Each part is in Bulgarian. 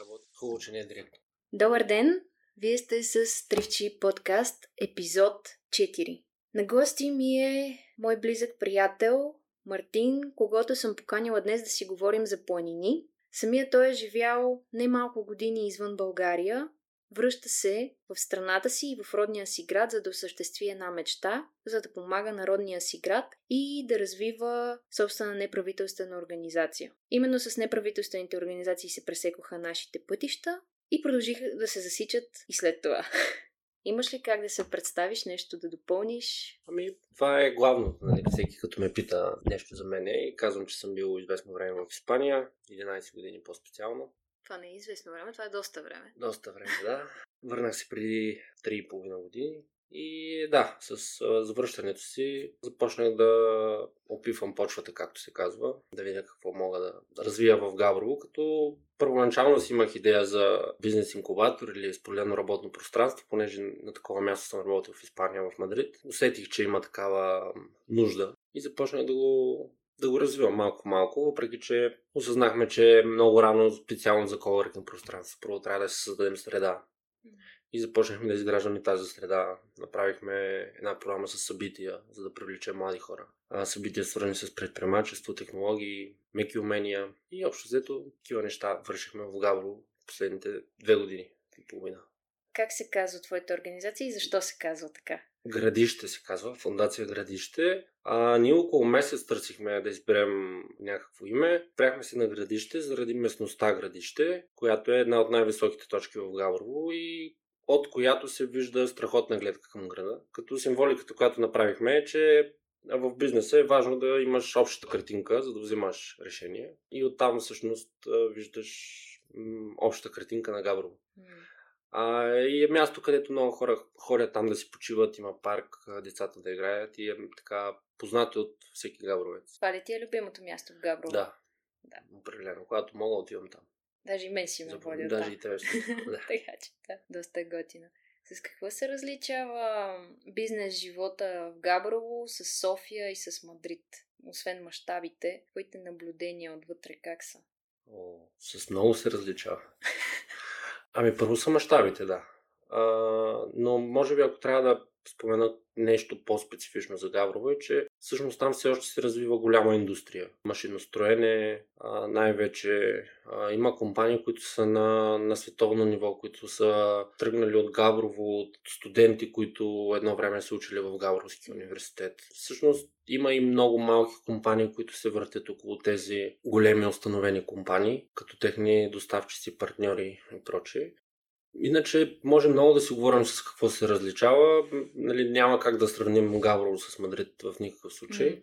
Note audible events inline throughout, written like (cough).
Работи. Хубаво, че не е директно. Добър ден! Вие сте с Тривчи подкаст, епизод 4. На гости ми е мой близък приятел Мартин, когато съм поканила днес да си говорим за планини. Самия той е живял немалко години извън България, Връща се в страната си и в родния си град, за да осъществи една мечта, за да помага на родния си град и да развива собствена неправителствена организация. Именно с неправителствените организации се пресекоха нашите пътища и продължиха да се засичат и след това. (laughs) Имаш ли как да се представиш, нещо да допълниш? Ами, това е главно. Нали, всеки като ме пита нещо за мене и казвам, че съм бил известно време в Испания, 11 години по-специално. Това не е известно време, това е доста време. Доста време, да. Върнах се преди 3,5 години. И да, с завръщането си започнах да опивам почвата, както се казва, да видя какво мога да, развия в Габрово, като първоначално си имах идея за бизнес инкубатор или споделено работно пространство, понеже на такова място съм работил в Испания, в Мадрид. Усетих, че има такава нужда и започнах да го да го развивам малко-малко, въпреки че осъзнахме, че е много рано специално за колоритно пространство. Първо трябва да се създадем среда. И започнахме да изграждаме тази среда. Направихме една програма с събития, за да привлечем млади хора. А, събития свързани с предприемачество, технологии, меки умения и общо взето такива неща вършихме в Габро последните две години и половина. Как се казва твоята организация и защо се казва така? Градище се казва, Фундация Градище. А, ние около месец търсихме да изберем някакво име. Пряхме се на Градище заради местността Градище, която е една от най-високите точки в Габрово и от която се вижда страхотна гледка към града. Като символиката, която направихме е, че в бизнеса е важно да имаш общата картинка, за да взимаш решение. И оттам всъщност виждаш общата картинка на Габрово. А, и е място, където много хора ходят там да си почиват, има парк, децата да играят и е така познато от всеки габровец. Това ли ти е любимото място в Габрово? Да. да. Определено. Когато мога, отивам там. Даже и мен си ме водил Даже и тебе да. (laughs) така че да, доста е готина. С какво се различава бизнес живота в Габрово с София и с Мадрид? Освен мащабите, твоите наблюдения отвътре как са? О, с много се различава. (laughs) Ами първо са мащабите, да. А, но може би ако трябва да спомена нещо по-специфично за Гаврово е, че всъщност там все още се развива голяма индустрия. Машиностроене, най-вече има компании, които са на, на световно ниво, които са тръгнали от Гаврово, от студенти, които едно време са учили в Гавровския университет. Всъщност има и много малки компании, които се въртят около тези големи установени компании, като техни доставчици, партньори и прочее. Иначе може много да си говорим с какво се различава. Нали, няма как да сравним Гаврово с Мадрид в никакъв случай.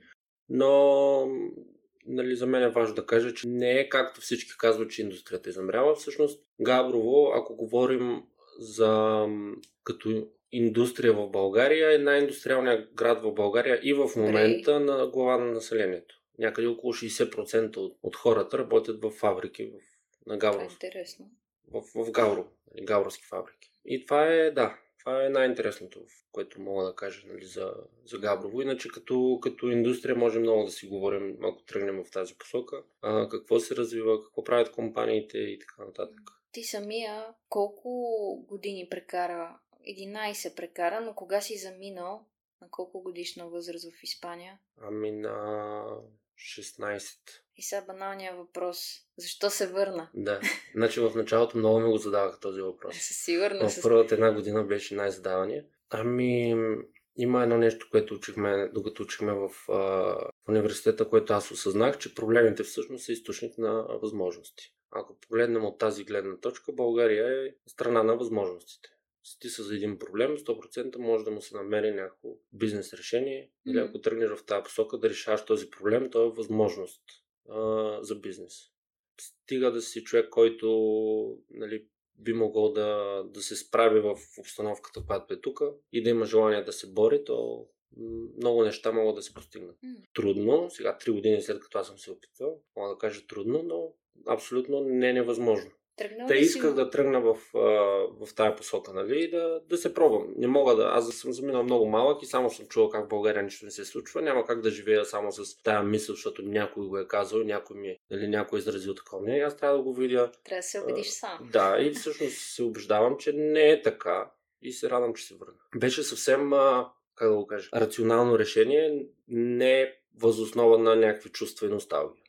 Но нали, за мен е важно да кажа, че не е както всички казват, че индустрията е замряла. Всъщност Габрово, ако говорим за като индустрия в България, е най-индустриалният град в България и в момента на глава на населението. Някъде около 60% от, от хората работят в фабрики в, на Гаврово. Е интересно. В, в Гаврово. Нали, фабрики. И това е, да, това е най-интересното, което мога да кажа нали, за, за Габрово. Иначе като, като индустрия може много да си говорим, ако тръгнем в тази посока. А, какво се развива, какво правят компаниите и така нататък. Ти самия колко години прекара? 11 прекара, но кога си заминал? На колко годишна възраст в Испания? Ами на 16. И сега баналният въпрос. Защо се върна? Да. Значи в началото много ми го задавах този въпрос. Със сигурност. В първата една година беше най-задавания. Ами, има едно нещо, което учихме, докато учихме в, а, университета, което аз осъзнах, че проблемите всъщност са източник на възможности. Ако погледнем от тази гледна точка, България е страна на възможностите ти за един проблем, 100% може да му се намери някакво бизнес решение. Или mm-hmm. ако тръгнеш в тази посока да решаваш този проблем, то е възможност а, за бизнес. Стига да си човек, който нали, би могъл да, да се справи в обстановката, която е тук и да има желание да се бори, то много неща могат да се постигнат. Mm. Трудно, сега три години след като аз съм се опитвал, мога да кажа трудно, но абсолютно не е невъзможно. Тръгнал Те си исках в- да тръгна в, в тая посока, нали, и да, да се пробвам. Не мога да, аз съм заминал много малък и само съм чувал как в България нищо не се случва. Няма как да живея само с тая мисъл, защото някой го е казал, някой ми е, нали, някой е изразил такова мнение. Аз трябва да го видя. Трябва да се убедиш сам. Да, и всъщност се убеждавам, че не е така и се радвам, че се върна. Беше съвсем, а, как да го кажа, рационално решение, не възоснова на някакви чувства и носталгия.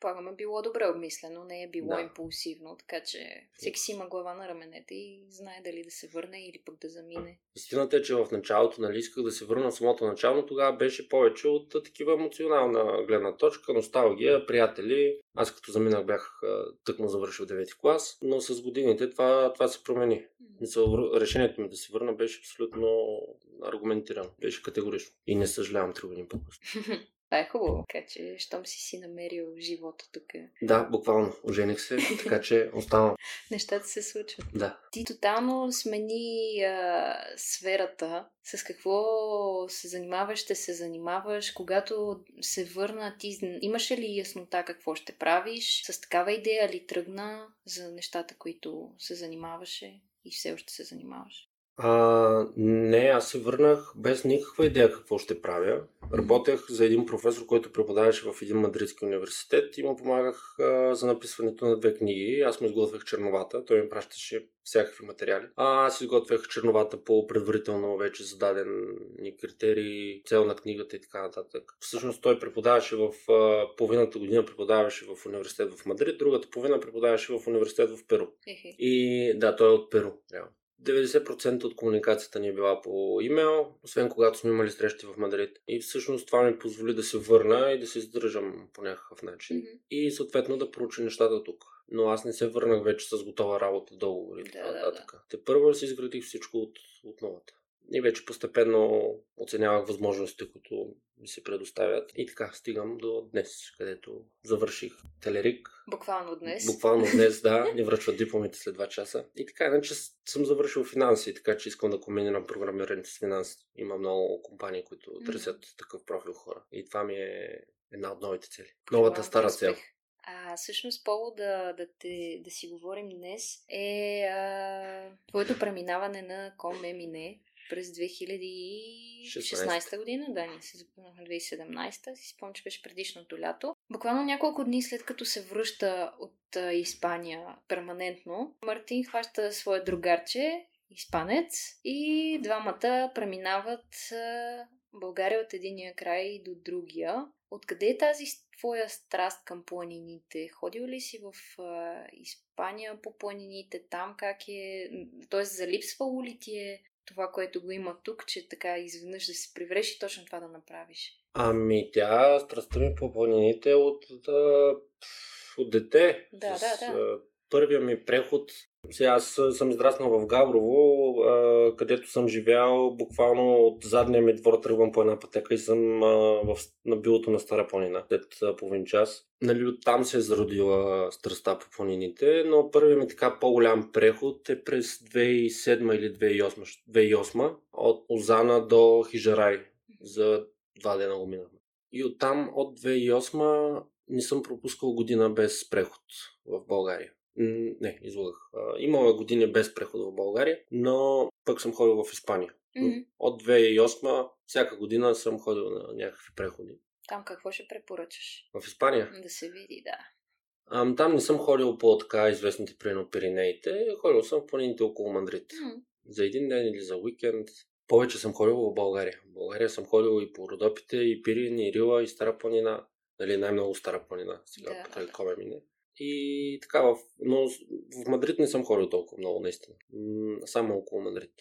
Предполагам, е било добре обмислено, не е било Да. импулсивно, така че всеки си има глава на раменете и знае дали да се върне или пък да замине. Истината е, че в началото, нали, исках да се върна самото начало, но тогава беше повече от такива емоционална гледна точка, носталгия, приятели. Аз като заминах бях тъкмо завършил 9 клас, но с годините това, това се промени. Решението ми да се върна беше абсолютно аргументирано, беше категорично. И не съжалявам 3 години по-късно. (laughs) Това е хубаво, така че щом си си намерил живота тук, Да, буквално, ожених се, (laughs) така че оставам. нещата се случват. Да. Ти тотално смени а, сферата. С какво се занимаваш, ще се занимаваш. Когато се върна, ти имаше ли яснота какво ще правиш? С такава идея ли тръгна за нещата, които се занимаваше и все още се занимаваш? А, не, аз се върнах без никаква идея какво ще правя. Работех за един професор, който преподаваше в един мадридски университет и му помагах а, за написването на две книги. Аз му изготвях черновата, той ми пращаше всякакви материали. А аз изготвях черновата по предварително вече зададени критерии, цел на книгата и така нататък. Всъщност той преподаваше в а, половината година преподаваше в университет в Мадрид, другата половина преподаваше в университет в Перу. И да, той е от Перу. Реално. 90% от комуникацията ни е била по имейл, освен когато сме имали срещи в Мадрид. И всъщност това ми позволи да се върна и да се издържам по някакъв начин. Мгм. И съответно да проуча нещата тук. Но аз не се върнах вече с готова работа, договори и Да, така да, нататък. Те първо си изградих всичко от, от новата. И вече постепенно оценявах възможностите, които ми се предоставят. И така стигам до днес, където завърших Телерик. Буквално днес. Буквално (laughs) днес, да, ни връчват дипломите след 2 часа. И така, иначе съм завършил финанси, така че искам да комбинирам програмирането с финанси. Има много компании, които търсят такъв профил хора. И това ми е една от новите цели. Новата стара цел. А всъщност повод да, да, те, да си говорим днес е а, твоето преминаване на Комемине през 2016 година. Да, ние се запознахме 2017, си спомням, че беше предишното лято. Буквално няколко дни след като се връща от Испания перманентно, Мартин хваща своя другарче, испанец, и двамата преминават а, България от единия край до другия. Откъде е тази твоя страст към планините? Ходил ли си в а, Испания по планините? Там как е? Тоест, залипсвало ли ти е това, което го има тук, че така изведнъж да се привреш и точно това да направиш? Ами тя, страстта ми по планините е от, да, от дете. Да, С, да, да. Първия ми преход, сега аз съм израснал в Гаврово, където съм живял буквално от задния ми двор тръгвам по една пътека и съм а, в, на билото на Стара планина след половин час. Нали, оттам се е зародила страстта по планините, но първият ми така по-голям преход е през 2007 или 2008, 2008 от Озана до Хижарай. За два дена го минахме. И оттам от 2008 не съм пропускал година без преход в България. Не, излагах. Имала години без преход в България, но пък съм ходил в Испания. Мгм. От 2008 всяка година съм ходил на някакви преходи. Там какво ще препоръчаш? В Испания. Да се види, да. Ам, там не съм ходил по така известните примерно Пиринеите. Ходил съм в планините около Мадрид. М, За един ден или за уикенд. Повече съм ходил в България. В България съм ходил и по Родопите, и Пирин, и Рила, и Стара планина. Нали, най-много Стара планина. Сега Да, покрай да. Коме мине. И така, в, но в Мадрид не съм ходил толкова много, наистина. Само около Мадрид.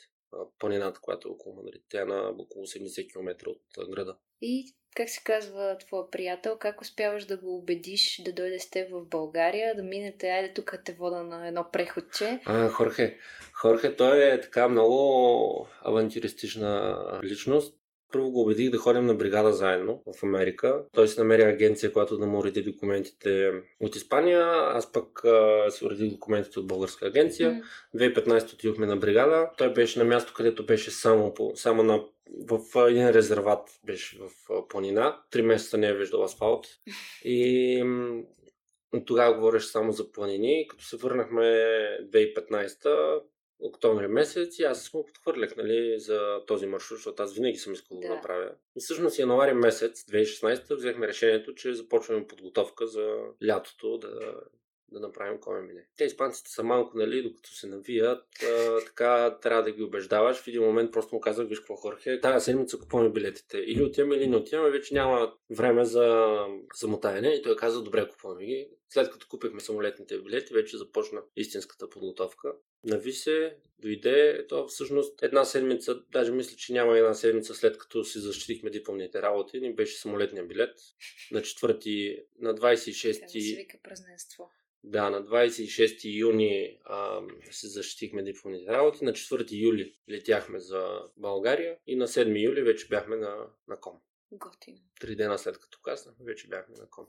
Планината, която е около Мадрид. Тя е на около 80 км от града. И как се казва твоя приятел, как успяваш да го убедиш да дойде с теб в България, да минете, айде тук те вода на едно преходче. А, Хорхе. Хорхе, той е така много авантюристична личност. Първо го убедих да ходим на бригада заедно в Америка. Той си намери агенция, която да му уреди документите от Испания. Аз пък а, си уредих документите от българска агенция. М, 2015 отидохме на бригада. Той беше на място, където беше само, по, само на, в един резерват, беше в планина. Три месеца не е виждал асфалт. И Тогава говориш само за планини. Като се върнахме 2015 октомври месец и аз му подхвърлях нали, за този маршрут, защото аз винаги съм искал да, да направя. И всъщност януари месец 2016 взехме решението, че започваме подготовка за лятото да да направим коме мине. Те испанците са малко, нали, докато се навият, а, така трябва да ги убеждаваш. В един момент просто му казах, виж какво Хорхе, тази седмица купуваме билетите. Или отиваме, или не отиваме, вече няма време за, за мотаене. И той каза, добре, купуваме ги. След като купихме самолетните билети, вече започна истинската подготовка. Нави се, дойде, то всъщност една седмица, даже мисля, че няма една седмица след като си защитихме дипломните работи, ни беше самолетния билет на 4, на 26... Как се вика празненство? Да, на 26 юни а, се защитихме дипломните работи, на 4 юли летяхме за България и на 7 юли вече бяхме на, на Ком. Готино. Три дена след като казах, вече бяхме на Ком.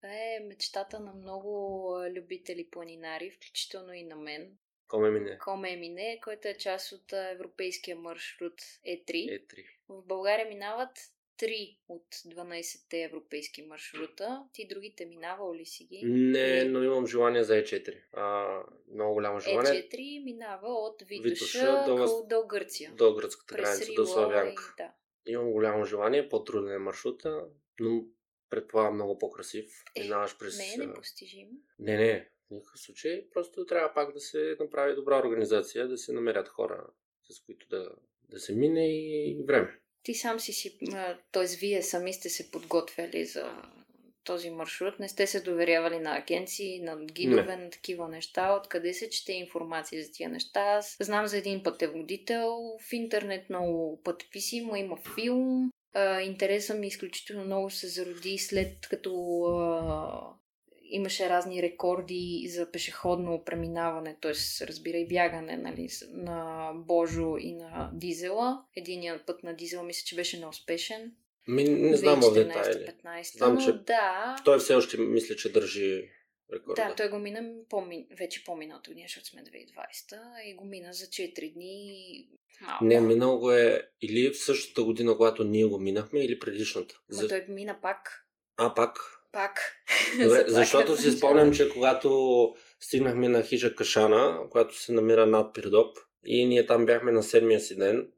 Това е мечтата на много любители планинари, включително и на мен. Коме мине. Коме мине, който е част от европейския маршрут Е3. Е3. В България минават 3 от 12-те европейски маршрута. Ти другите минавал ли си ги? Не, но имам желание за Е4. А, много голямо желание. Е4 минава от Витуша, Витуша до, до Гърция. До гръцката граница, до Славянка. И, да. Имам голямо желание, по-труден е маршрута, но предполагам много по-красив. Е, Минаваш през... Не е непостижим. Не, не, в никакъв случай. Просто трябва пак да се направи добра организация, да се намерят хора, с които да, да се мине и време. Ти сам си си, т.е. вие сами сте се подготвяли за този маршрут, не сте се доверявали на агенции, на гидове, не. на такива неща. Откъде се чете информация за тия неща? Аз знам за един пътеводител, в интернет много пътеписи, му има филм. интересът ми изключително много се зароди след като имаше разни рекорди за пешеходно преминаване, т.е. разбирай бягане нали, на Божо и на Дизела. Единият път на Дизела мисля, че беше неуспешен. Ми, не знам в детайли. 15 знам, но че да. Той все още мисля, че държи рекорда. Да, той го мина по, вече по-миналата година, защото сме 2020 и го мина за 4 дни. Малко. Не, минал го е или в същата година, когато ние го минахме, или предишната. Но за... той мина пак. А, пак? Пак. Добре, (laughs) защото си спомням, че когато стигнахме на хижа Кашана, която се намира над Пирдоп, и ние там бяхме на седмия си ден,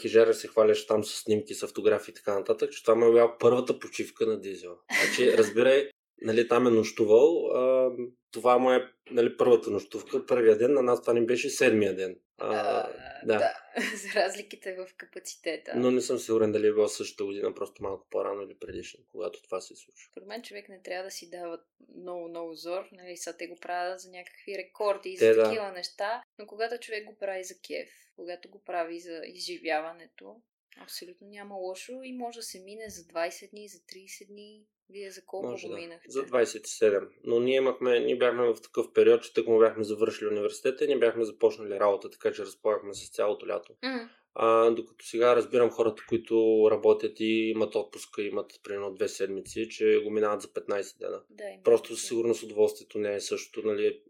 хижера се хваляше там с снимки, с автографи и така нататък, че това ме е била първата почивка на Дизел. Значи, разбирай, нали, там е нощувал, а, това му е нали, първата нощувка, първия ден, на нас това не беше седмия ден. А, а, да. да. (laughs) За разликите в капацитета. Но не съм сигурен дали е било същата година, просто малко по-рано или предишно, когато това се случва. Според мен човек не трябва да си дава много, много зор. Нали, са те го правят за някакви рекорди и за те, такива да. неща. Но когато човек го прави за кеф, когато го прави за изживяването, абсолютно няма лошо и може да се мине за 20 дни, за 30 дни. Вие за колко Може, го минахте? За 27. Но ние имахме, ние бяхме в такъв период, че тък му бяхме завършили университета и ние бяхме започнали работа, така че разполагахме с цялото лято. Mm. А, докато сега разбирам хората, които работят и имат отпуска, имат примерно две седмици, че го минават за 15 дена. Да, Просто със сигурност удоволствието не е същото. Нали?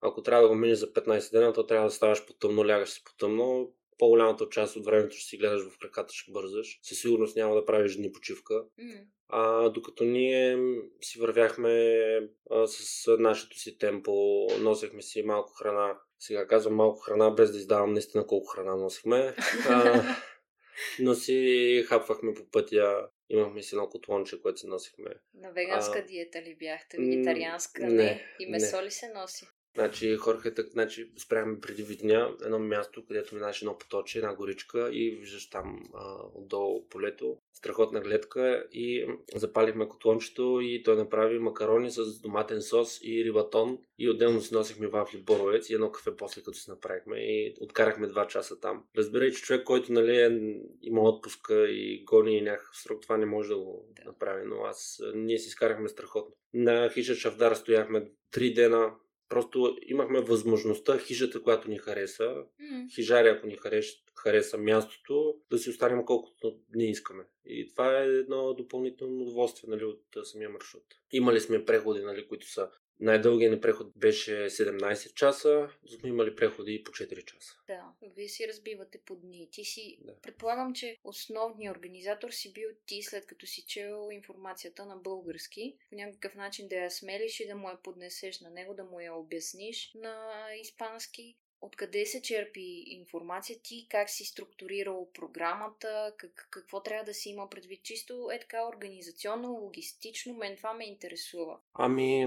Ако трябва да го минеш за 15 дена, то трябва да ставаш по тъмно, лягаш си по тъмно, по-голямата част от времето ще си гледаш в краката, ще бързаш. Със сигурност няма да правиш дни почивка. Mm. А, докато ние си вървяхме а, с нашето си темпо, носехме си малко храна. Сега казвам малко храна, без да издавам наистина колко храна носихме. А, (laughs) но си хапвахме по пътя. Имахме си едно котлонче, което си носихме. На веганска а, диета ли бяхте? Вегетарианска? Не. не. И месо не. ли се носи? Значи, хората, значи, спряхме преди Видня едно място, където минаше едно поточе, една горичка и виждаш там а, отдолу полето. Страхотна гледка и запалихме котлончето и той направи макарони с доматен сос и рибатон и отделно си носихме вафли боровец и едно кафе после като си направихме и откарахме два часа там. Разбирай, че човек, който нали, е, има отпуска и гони някакъв срок, това не може да го направи, но аз, ние си изкарахме страхотно. На хиша Шавдар стояхме три дена, Просто имахме възможността хижата, която ни хареса, mm. хижаря, ако ни хареса, хареса мястото, да си останем колкото не искаме. И това е едно допълнително удоволствие нали, от самия маршрут. Имали сме преходи, нали, които са най-дългият ни преход беше 17 часа, сме имали преходи по 4 часа. Да, вие си разбивате по дни. Ти си, Да. предполагам, че основният организатор си бил ти, след като си чел информацията на български, по някакъв начин да я смелиш и да му я поднесеш на него, да му я обясниш на испански. Откъде се черпи информация ти, как си структурирал програмата, как, какво трябва да си има предвид чисто е така организационно, логистично, мен това ме интересува. Ами,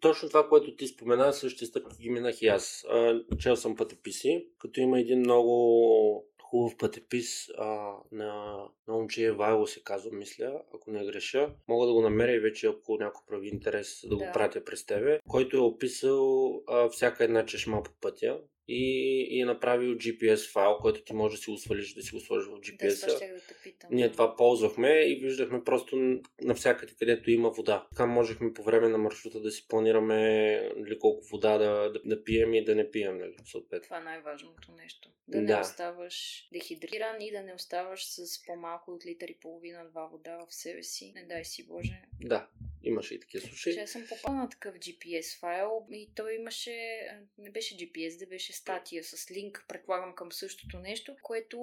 точно това, което ти спомена, същите стъпки ги минах и аз. А, чел съм пътеписи, като има един много хубав пътепис а, на, на момче Евайло се казва, мисля, ако не греша. Мога да го намеря и вече, ако някой прави интерес, да, Да. го пратя през тебе, който е описал а, всяка една чешма по пътя и, и е направил GPS файл, който ти можеш да си го свалиш, да си го сложиш в Да, ще да те питам. Ние това ползвахме и виждахме просто навсякъде, където има вода. Така можехме по време на маршрута да си планираме нали, колко вода да, да, да пием и да не пием, нали, съответно. Това е най-важното нещо. Да не Да. оставаш дехидриран и да не оставаш с по-малко от литър и половина-два вода в себе си. Не дай си Боже. Да, имаше и такива случаи. Че съм попал на такъв GPS файл и той имаше, не беше GPS, да беше статия с линк, предполагам към същото нещо, което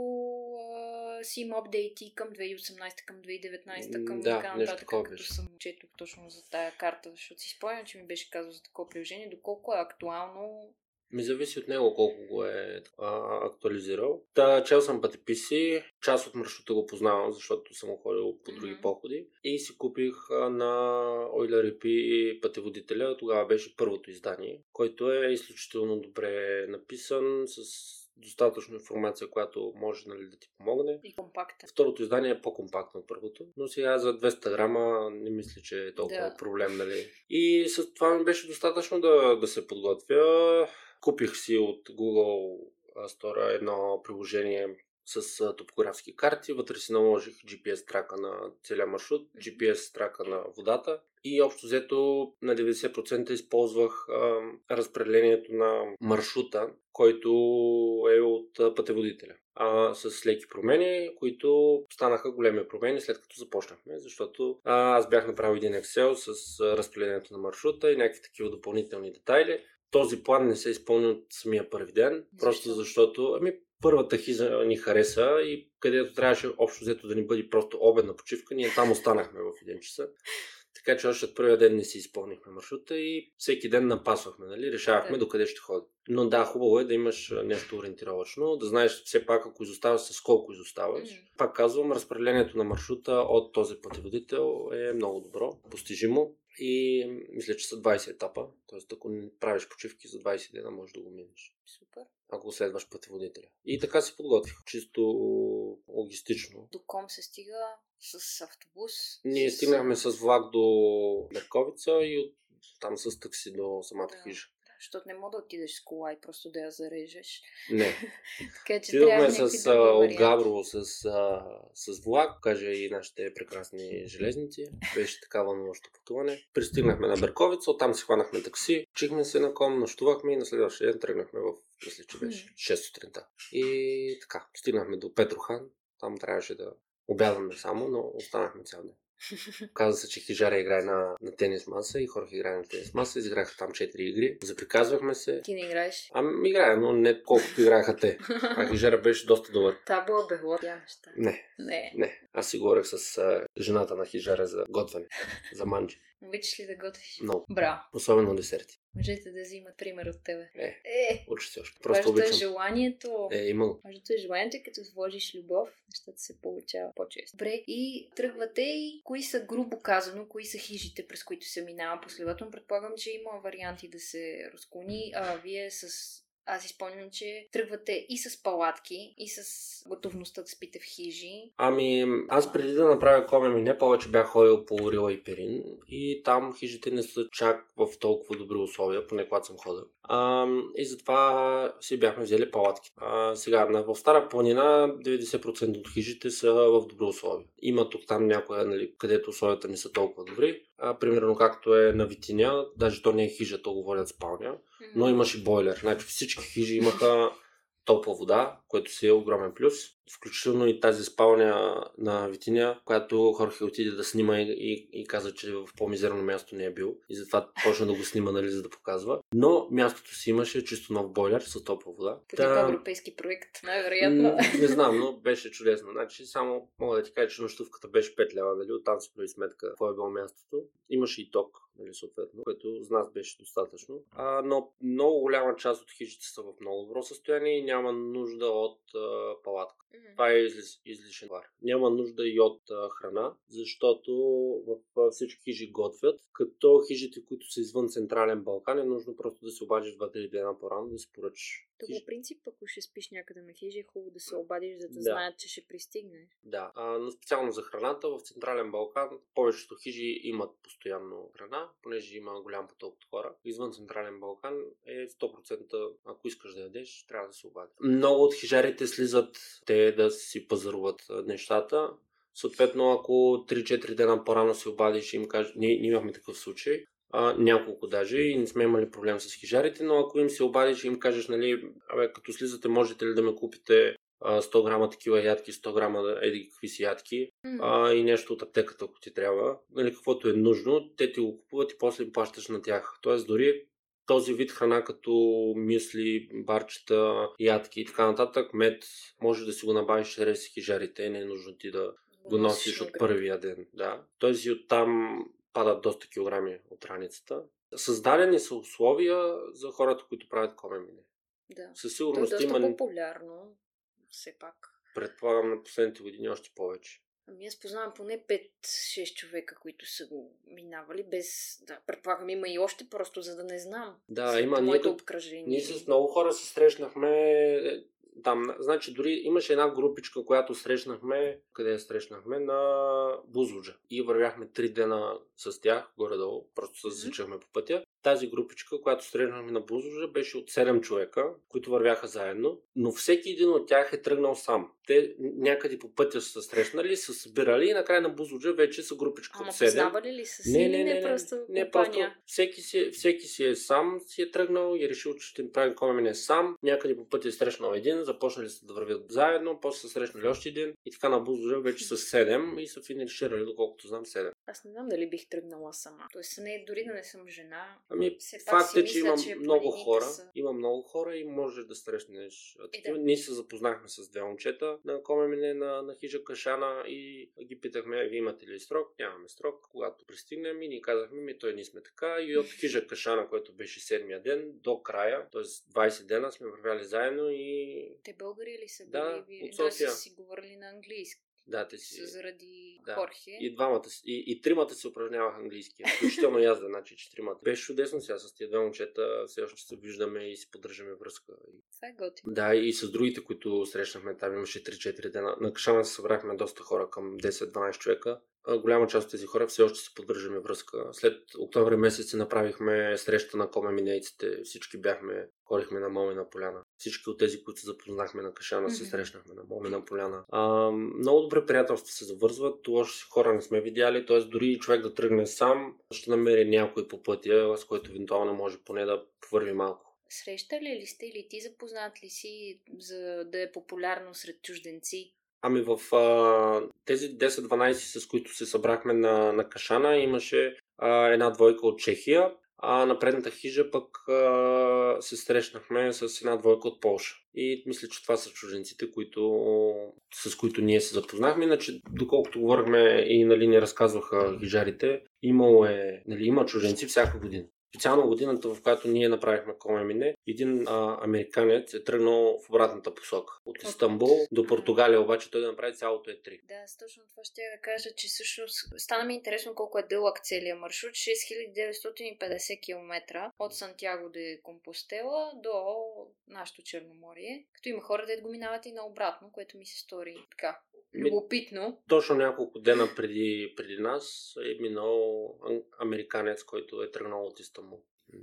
а, си има апдейти към 2018, към 2019, към Да, така нататък, като беше. съм четох точно за тая карта, защото си спомням, че ми беше казал за такова приложение, доколко е актуално Ми зависи от него колко го е а, актуализирал. Та, чел съм пътеписи, част от маршрута го познавам, защото съм ходил по други Мгм. походи. И си купих а, на Ойля Рипи пътеводителя. Тогава беше първото издание, който е изключително добре написан, с достатъчно информация, която може нали, да ти помогне. и компактен. Второто издание е по-компактно от първото, но сега за 200 грама не мисля, че е толкова Да. проблем, нали. И с това ми беше достатъчно да, да се подготвя. Купих си от Google Store едно приложение с топографски карти. Вътре си наложих GPS трака на целия маршрут, GPS трака на водата и общо взето на 90% използвах а, разпределението на маршрута, който е от пътеводителя. А, с леки промени, които станаха големи промени след като започнахме, защото а, аз бях направил един Excel с разпределението на маршрута и някакви такива допълнителни детайли. Този план не се изпълни от самия първи ден, просто Защо? защото ами, първата хиза ни хареса и където трябваше общо взето да ни бъде просто обедна почивка, ние там останахме в един часа. Така че още от първия ден не си изпълнихме маршрута и всеки ден напасвахме, нали? решавахме Да. докъде ще ходим. Но да, хубаво е да имаш нещо ориентировачно, да знаеш все пак ако изоставаш с колко изоставаш. Пак казвам, разпределението на маршрута от този пътеводител е много добро, постижимо и мисля, че са 20 етапа. Тоест, ако не правиш почивки за 20 дена, можеш да го минеш Супер. ако следваш пътеводителя. И така се подготвих. Чисто логистично. До ком се стига с автобус? Ние с... стигнахме с влак до Мерковица и от там с такси до самата Да. хижа. Защото не мога да отидеш с кола и просто да я зарежеш. Не. (laughs) Така че някакви с а, от. Габрово с, а, с влак, каже и нашите прекрасни железници. Беше така вълнуващо пътуване. Пристигнахме на Берковица, оттам си хванахме такси, чихме се на ком, нощувахме и на следващия ден тръгнахме в, мисля, че беше 6 сутринта. И така, стигнахме до Петрохан. Там трябваше да обядваме само, но останахме цял ден. (laughs) Каза се, че Хижара играе на, на тенис маса и хората играе на тенис маса. Изиграха там 4 игри. Заприказвахме се. Ти не играеш? Ами играе, но не колкото играеха те. А (laughs) Хижара беше доста добър. Табла, бегло, тя неща. Не, Не. не. Аз си говорех с а, жената на Хижара за готвене. За манджи. Обичаш ли да готвиш? Много. Браво. Особено десерти. Мъжете да взимат пример от тебе. Е, Е, учи се още. Просто е обичам. желанието. Е, има го. Важното е желанието като вложиш любов, нещата се получават по-често. Добре, и тръгвате и кои са, грубо казано, кои са хижите, през които се минава последователно. Предполагам, че има варианти да се разклони, а вие с аз си спомням, че тръгвате и с палатки, и с готовността да спите в хижи. Ами, аз преди да направя Комеми не повече бях ходил по Рила и Перин и там хижите не са чак в толкова добри условия, поне когато съм ходил. А, и затова си бяхме взели палатки. А, сега, в Стара планина 90% от хижите са в добри условия. Има тук там някоя, нали, където условията не са толкова добри. А, примерно както е на Витиня, даже то не е хижа, то го водят спалня, но имаше бойлер. Значи всички хижи имаха топла вода, което си е огромен плюс. Включително и тази спалня на Витиня, която Хорхе отиде да снима и, и, и каза, че в по-мизерно място не е бил. И затова почна да го снима, нали, за да показва. Но мястото си имаше чисто нов бойлер с топла вода. Та... европейски проект, най-вероятно. Не знам, но беше чудесно. Значи, само мога да ти кажа, че нощувката беше 5 лева, нали? Оттам си прави сметка какво е било мястото. Имаше и ток, нали, съответно, което за нас беше достатъчно. А, но много голяма част от хижите са в много добро състояние и няма нужда от а, палатка. Mm-hmm. Това е излиш, излишен товар. Няма нужда и от а, храна, защото в всички хижи готвят, като хижите, които са извън Централен Балкан, е нужно просто да се обадиш 2-3 дена по-рано да се поръчаш. То по принцип, ако ще спиш някъде на хижи, е хубаво да се обадиш, за да, да. знаят, че ще пристигнеш. Да, а, но специално за храната в Централен Балкан повечето хижи имат постоянно храна, понеже има голям поток от хора. Извън Централен Балкан е 100%, ако искаш да ядеш, трябва да се обадиш. Много от хижарите слизат те да си пазаруват нещата. Съответно, ако 3-4 дена по-рано се обадиш и им кажеш, ние, ние имахме такъв случай, а, няколко даже и не сме имали проблем с хижарите, но ако им се обадиш и им кажеш, нали, абе, като слизате, можете ли да ме купите 100 грама такива ядки, 100 грама еди какви си ядки mm. а, и нещо от аптеката, ако ти трябва, нали, каквото е нужно, те ти го купуват и после им плащаш на тях. Тоест дори този вид храна, като мисли, барчета, ядки и така нататък, мед, може да си го набавиш чрез хижарите, не е нужно ти да го носиш от първия ден. Да. Тоест и оттам падат доста килограми от раницата. Създадени са условия за хората, които правят комене. Да. Със сигурност То е доста има... популярно, все пак. Предполагам на последните години още повече. Ами аз познавам поне 5-6 човека, които са го минавали, без... Да, предполагам има и още, просто за да не знам. Да, има. Ние, обкръжение. ние с много хора се срещнахме там, значи дори имаше една групичка, която срещнахме, къде я срещнахме, на Бузлуджа. И вървяхме три дена с тях, горе-долу, просто се засичахме по пътя. Тази групичка, която срещнахме на Бузлуджа, беше от 7 човека, които вървяха заедно, но всеки един от тях е тръгнал сам. Те някъде по пътя са срещнали, са събирали и накрая на Бузлуджа вече са групичка Ама от 7. познавали ли са си не, не, не, не, просто не, просто всеки си, всеки си е сам, си е тръгнал и е решил, че ще прави комене сам. Някъде по пътя е срещнал един, започнали са да вървят заедно, после са срещнали още един и така на Бузлуджа вече са 7 и са финиширали, доколкото знам 7. Аз не знам дали бих тръгнала сама. Тоест, не, дори да не съм жена. Ами, факт е, че има че много хора. Са... Има много хора и можеш да срещнеш. Е, да. Ние се запознахме с две момчета на Комене на, на хижа Кашана и ги питахме, вие имате ли срок? Нямаме срок. Когато пристигнем и ни казахме, ми той ние сме така. И от хижа Кашана, който беше седмия ден, до края, т.е. 20 дена сме вървяли заедно и... Те българи ли са били? Да, от София. Да, си говорили на английски. Да, те си. Заради да. Хорхе. И двамата, и, и тримата се упражняваха английски. Включително и аз да, значи четиримата. Беше чудесно сега с тези две момчета, все още се виждаме и си поддържаме връзка. Това е готино. Да, и с другите, които срещнахме, там имаше 3-4 дена. На Кашана се събрахме доста хора, към 10-12 човека голяма част от тези хора все още си поддържаме връзка. След октомври месец си направихме среща на коме Всички бяхме, ходихме на Момена поляна. Всички от тези, които се запознахме на Кашана, mm-hmm. се срещнахме на Момена поляна. А, много добре приятелства се завързват. Лоши хора не сме видяли, т.е. дори човек да тръгне сам, ще намери някой по пътя, с който евентуално може поне да повърви малко. Срещали ли сте или ти запознат ли си за да е популярно сред чужденци? Ами в а, тези 10-12, с които се събрахме на, на Кашана, имаше а, една двойка от Чехия, а на предната хижа пък а, се срещнахме с една двойка от Полша. И мисля, че това са чужденците, които, с които ние се запознахме. Иначе, доколкото говорихме и нали, ни разказваха хижарите, имало е, нали, има чужденци всяка година. Специално годината, в която ние направихме Комемине, един а, американец е тръгнал в обратната посока. От Истанбул до Португалия, обаче той да направи цялото е 3. Да, точно това ще я да кажа, че всъщност стана ми интересно колко е дълъг целият маршрут. 6950 км от Сантьяго де Компостела до нашото Черноморие. Като има хора, да го минават и наобратно, което ми се стори така Любопитно. Точно няколко дена преди, преди нас е минал американец, който е тръгнал от Истанбул.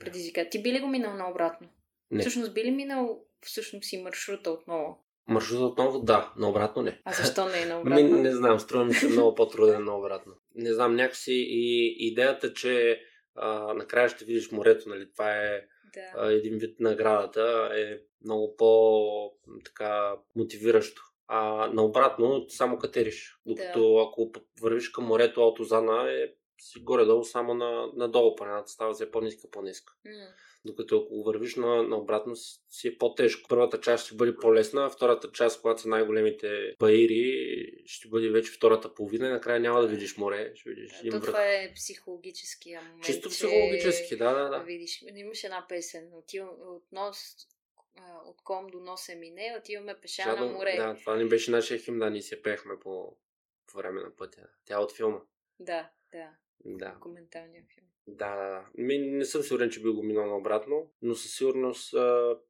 Предизвика. Ти би ли го минал наобратно? Не. Всъщност би ли минал всъщност си маршрута отново? Маршрута отново, да, наобратно не. А защо не е (laughs) наобратно? Ми, не знам, струва ми се много по-труден наобратно. Не знам, някакси и идеята, че а, накрая ще видиш морето, нали, това е да. а, един вид наградата, е много по-така мотивиращо А наобратно, само катериш. Докато да. ако вървиш към морето, Алтозана е си горе-долу само на, надолу планината става все по-ниска, по-ниска. Mm. Докато ако вървиш на, наобратно си е по-тежко. Първата част ще бъде по-лесна, а втората част, когато са най-големите баири, ще бъде вече втората половина и накрая няма да видиш море. Ще видиш да, то това е психологическия момент. Чисто психологически, да, да, да. Видиш, имаше една песен от, от нос, от ком до носа мине, отиваме пеша Жадо, на море. Да, това не беше нашия хим, да, ние се пехме по, по време на пътя. Тя е от филма. Да, да. Да. Документалния филм. Да, да, да. Ми, не съм сигурен, че би го минал обратно, но със сигурност,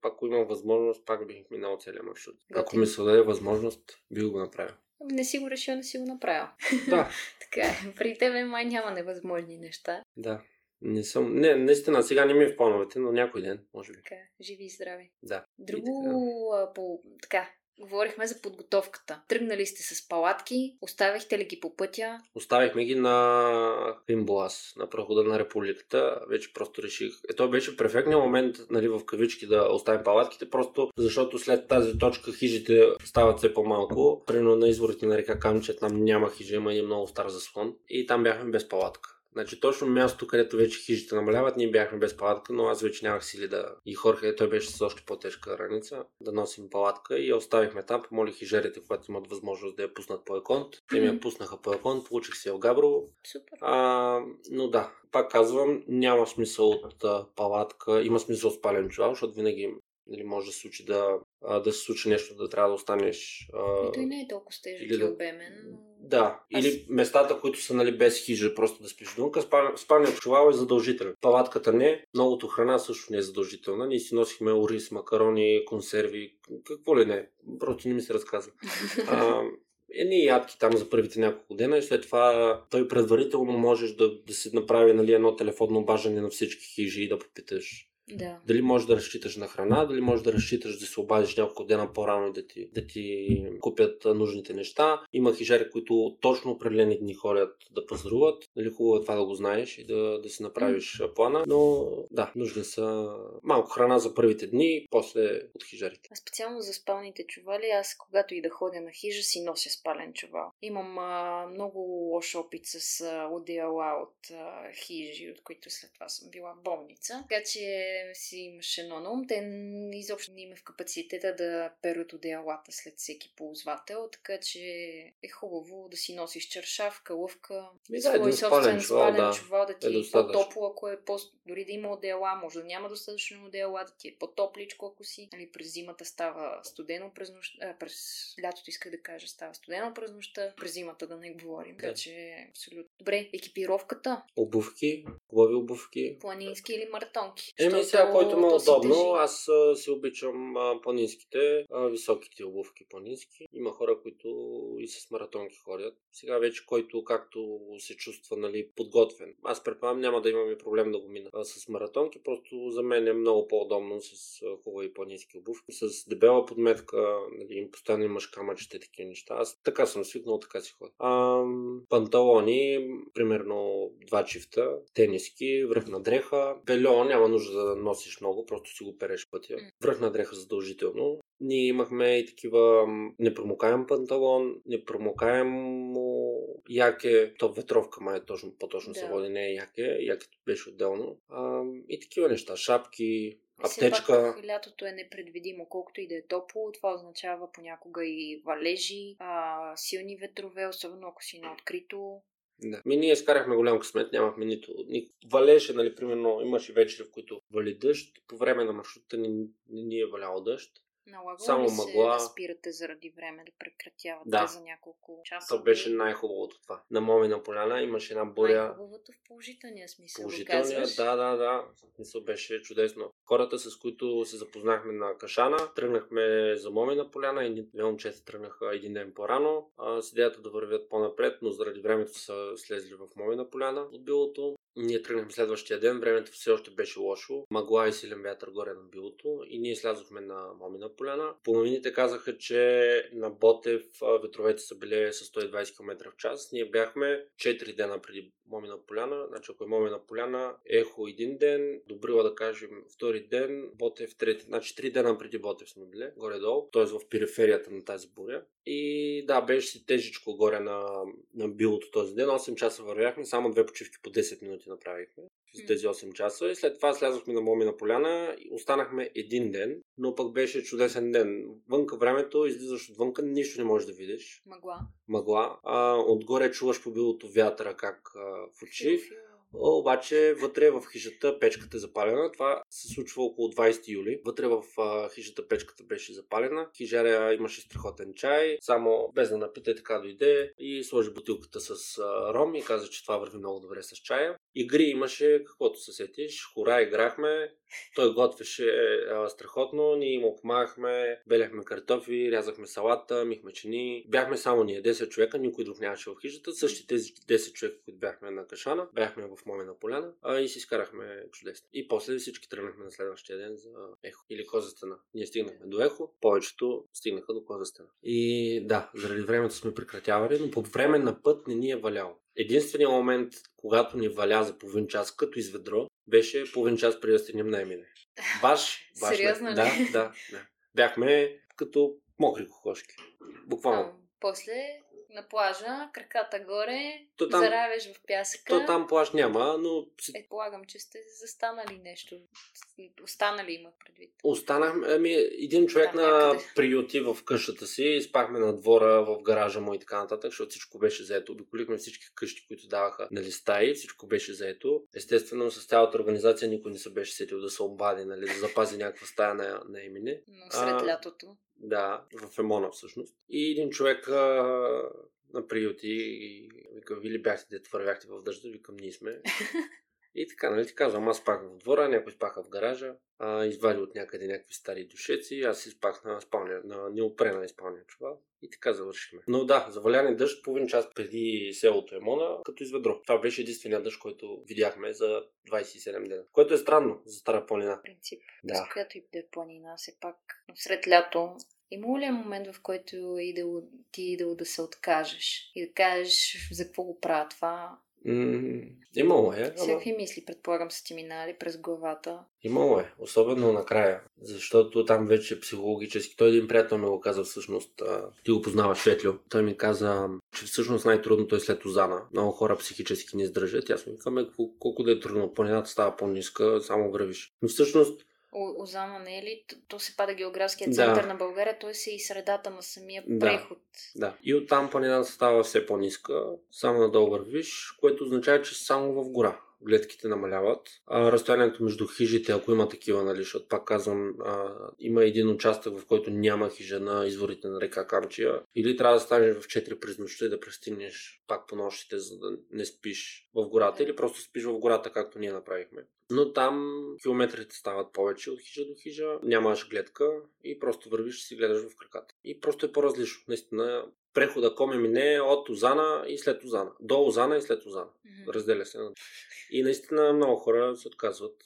ако имам възможност, пак бих минал целият маршрут. Готин. Ако ми се даде възможност, би го направил. Ами, не си го решил, не си го направил. Да. (laughs) така е. При тебе май няма невъзможни неща. Да. Не съм. Не, наистина, сега не ми е в плановете, но някой ден, може би. Така, живи и здрави. Да. Друго, така. по, така, Говорихме за подготовката. Тръгнали сте с палатки, оставихте ли ги по пътя? Оставихме ги на Пимболас, на прохода на републиката. Вече просто реших. Е, той беше перфектният момент, нали, в кавички да оставим палатките, просто защото след тази точка хижите стават все по-малко. Примерно на изворите на река Камчет там няма хижа, има и много стар заслон. И там бяхме без палатка. Значи точно място, където вече хижите намаляват, ние бяхме без палатка, но аз вече нямах сили да... И Хорхе, той беше с още по-тежка раница, да носим палатка и я оставихме там. Помолих хижерите, когато имат възможност да я пуснат по еконт. Те ми я пуснаха по еконт, получих си я в Габрово. Супер. А, но да, пак казвам, няма смисъл от а, палатка, има смисъл спален чувал, защото винаги нали, може да се случи да, да се случи нещо, да трябва да останеш. А... И той не е толкова тежък и обемен. Да, Аз... или местата, които са нали, без хижа, просто да спиш дунка. Спалният чувал е задължителен. Палатката не, многото храна също не е задължителна. Ние си носихме ориз, макарони, консерви, какво ли не. Просто не ми се разказва. (laughs) а, едни ядки там за първите няколко дена и след това той предварително можеш да, да се направи нали, едно телефонно обаждане на всички хижи и да попиташ да. Дали можеш да разчиташ на храна, дали можеш да разчиташ да се обадиш няколко дена по-рано и да ти, да ти купят нужните неща. Има хижари, които точно определени дни ходят да пазаруват. Дали хубаво е това да го знаеш и да, да си направиш плана. Но да, нужни са малко храна за първите дни, после от хижарите. А специално за спалните чували, аз когато и да ходя на хижа си нося спален чувал. Имам а, много лош опит с а, одеяла от а, хижи, от които след това съм била в болница. Така че си имаше едно на ум, те изобщо не има в капацитета да перат одеялата след всеки ползвател, така че е хубаво да си носиш чершавка, лъвка, Ми, да, свой собствен спален да. чувал, да ти е, е по-топло, ако е по... дори да има одеяла, може да няма достатъчно одеяла, да ти е по-топличко, ако си. Нали, през зимата става студено през нощта, а, през лятото исках да кажа става студено през нощта, през зимата да не говорим, така че абсолютно. Добре, екипировката. Обувки, хубави обувки. Планински или маратонки. Еми, сега, който ме е удобно, аз си обичам а, по-низките, а, високите обувки по-низки. Има хора, които и с маратонки ходят. Сега вече, който както се чувства нали, подготвен. Аз предполагам, няма да имаме проблем да го мина а, с маратонки, просто за мен е много по-удобно с хубави по-низки обувки. С дебела подметка, нали, им постоянно имаш камъчета такива неща. Аз така съм свикнал, така си ходя. А, панталони, примерно два чифта, тениски, връхна дреха, бельо, няма нужда да носиш много, просто си го переш пътя. Връхна дреха задължително. Ние имахме и такива непромокаем панталон, непромокаем яке, то ветровка май е точно, по-точно да. се води, не е яке, якето беше отделно. А, и такива неща, шапки, аптечка. Пак лятото е непредвидимо, колкото и да е топло. Това означава понякога и валежи, а, силни ветрове, особено ако си на открито. Да. Ми ние скарахме голям късмет, нямахме нито... Ни... Валеше, нали, примерно, имаше вечери, в които вали дъжд. По време на маршрута не, не ни е валял дъжд. Налагало Само ли мъгла. се да спирате заради време, да прекратявате да. за няколко часа? Това беше най-хубавото това. На Момина поляна имаше една буря. Най-хубавото в положителния смисъл. Положителния, да, да, да. Смисъл беше чудесно. Хората, с които се запознахме на Кашана, тръгнахме за Момина поляна и две момчета тръгнаха един ден по-рано. с идеята да вървят по-напред, но заради времето са слезли в Момина поляна от билото. Ние тръгнахме следващия ден, времето все още беше лошо. Магла и силен вятър горе на билото и ние слязохме на Момина поляна. По казаха, че на Ботев ветровете са били с 120 км в час. Ние бяхме 4 дена преди Момина поляна. Значи ако е Момина поляна, Ехо един ден, Добрила да кажем втори ден, Ботев трети. Значи 3 дена преди Ботев сме били, горе-долу, т.е. в периферията на тази буря. И да, беше си тежичко горе на, на билото този ден. 8 часа вървяхме, само две почивки по 10 минути направихме за тези 8 часа. И след това слязохме на Момина поляна и останахме един ден, но пък беше чудесен ден. Вънка времето, излизаш отвънка, нищо не можеш да видиш. Мъгла. Мъгла. А, отгоре чуваш по билото вятъра как а, в очи. Обаче вътре в хижата печката е запалена. Това се случва около 20 юли. Вътре в а, хижата печката беше запалена. Хижаря имаше страхотен чай. Само без да напита и така дойде и сложи бутилката с а, ром и каза, че това върви много добре с чая. Игри имаше каквото се сетиш. Хора играхме. Той готвеше а, страхотно. Ние му помагахме. Беляхме картофи, рязахме салата, михме чини. Бяхме само ние 10 човека, никой друг нямаше в хижата. Същите тези 10 човека, които бяхме на Кашана, бяхме в Момена поляна а, и си скарахме чудесно. И после всички тръгнахме на следващия ден за Ехо или Коза стена. Ние стигнахме до Ехо, повечето стигнаха до Коза стена. И да, заради времето сме прекратявали, но по време на път не ни е валяло. Единственият момент, когато ни валя за половин час като изведро, беше половин час преди да стигнем на Емине. Баш, баш. (laughs) Сериозно ли? Да, да, да. Бяхме като мокри кокошки. Буквално. А, после на плажа, краката горе, То там- заравяш в пясъка. То там плащ няма, но Е, полагам, че сте застанали нещо. Останали има предвид. Останахме, ами, един човек Там на някъде. приюти в къщата си, спахме на двора, в гаража му и така нататък, защото всичко беше заето. Обиколихме всички къщи, които даваха нали, стаи, всичко беше заето. Естествено, с цялата организация никой не се беше сетил да се обади, нали, да запази някаква стая на, на Емине. Но сред А, лятото. Да, в Емона всъщност. И един човек а, на приюти и вика, вили бяхте, дето вървяхте в дъжда, викам, ние сме. (laughs) И така, нали ти казвам, аз спах в двора, някой спаха в гаража, а, извади от някъде някакви стари душеци, аз си спах на спалня, на неопрена изпалня чувал. И така завършихме. Но да, заваляне дъжд половин час преди селото Емона, като изведро. Това беше единствения дъжд, който видяхме за 27 дена. Което е странно за Стара планина. принцип. Да. С която и да е планина, все пак сред лято. Имало ли е момент, в който е идало, ти идало да се откажеш и да кажеш за какво го правя това? М- имало е, ама... Всякакви мисли, предполагам, са ти минали през главата. Имало е, особено накрая, защото там вече психологически, той един приятел ми го каза всъщност, а, ти го познаваш Светлю, той ми каза, че всъщност най-трудното е след Озана. Много хора психически не издържат. Аз викам, «Е, какво- колко да е трудно, планината става по-ниска, само вървиш. Но всъщност, О- Озана не е ли? То, то се пада географския Да. център на България, той си и средата на самия Да. преход. да. И оттам планината става все по-ниска, само надолу вървиш, което означава, че само в гора гледките намаляват. А, разстоянието между хижите, ако има такива, нали, защото пак казвам, а, има един участък, в който няма хижа на изворите на река Камчия. Или трябва да станеш в 4 през нощта и да пристигнеш пак по нощите, за да не спиш в гората, или просто спиш в гората, както ние направихме. Но там километрите стават повече от хижа до хижа, нямаш гледка и просто вървиш и си гледаш в краката. И просто е по-различно. Наистина, прехода коме мине от Озана и след Озана. До Озана и след Озана. Мгм. Разделя се. И наистина много хора се отказват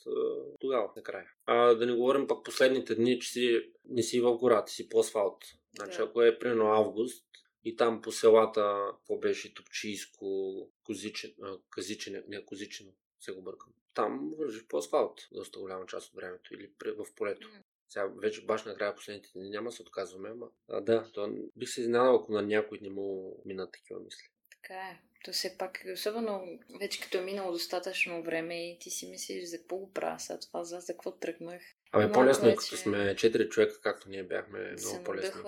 тогава, накрая. А да не говорим пък последните дни, че си, не си в гората, си по асфалт. Значи Да. ако е примерно август и там по селата, какво беше Топчийско, Козичен, Казичене, не Козичено, се го бъркам. Там вържиш по асфалт доста голяма част от времето или в полето. Сега вече баш накрая последните дни няма се отказваме, ама а, да, то бих се изненадал, ако на някой не му минат такива мисли. Така е. То все пак, особено вече като е минало достатъчно време и ти си мислиш за какво го правя това, за, за какво тръгнах. Абе, Малко по-лесно е, като сме четири човека, както ние бяхме, се много по-лесно.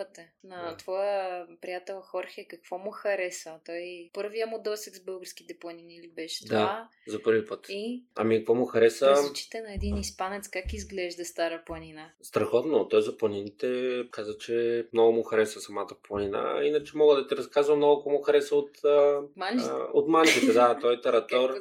На Да. твоя приятел Хорхе, какво му хареса? Той първия му досек с българските планини ли беше Да. това? За първи път. И Ами, какво му хареса? през очите на един испанец как изглежда стара планина? Страхотно. Той за планините каза, че много му хареса самата планина. Иначе мога да ти разказвам много, какво му хареса от, Манжите? а, от манжите. Да, той е (laughs) таратор.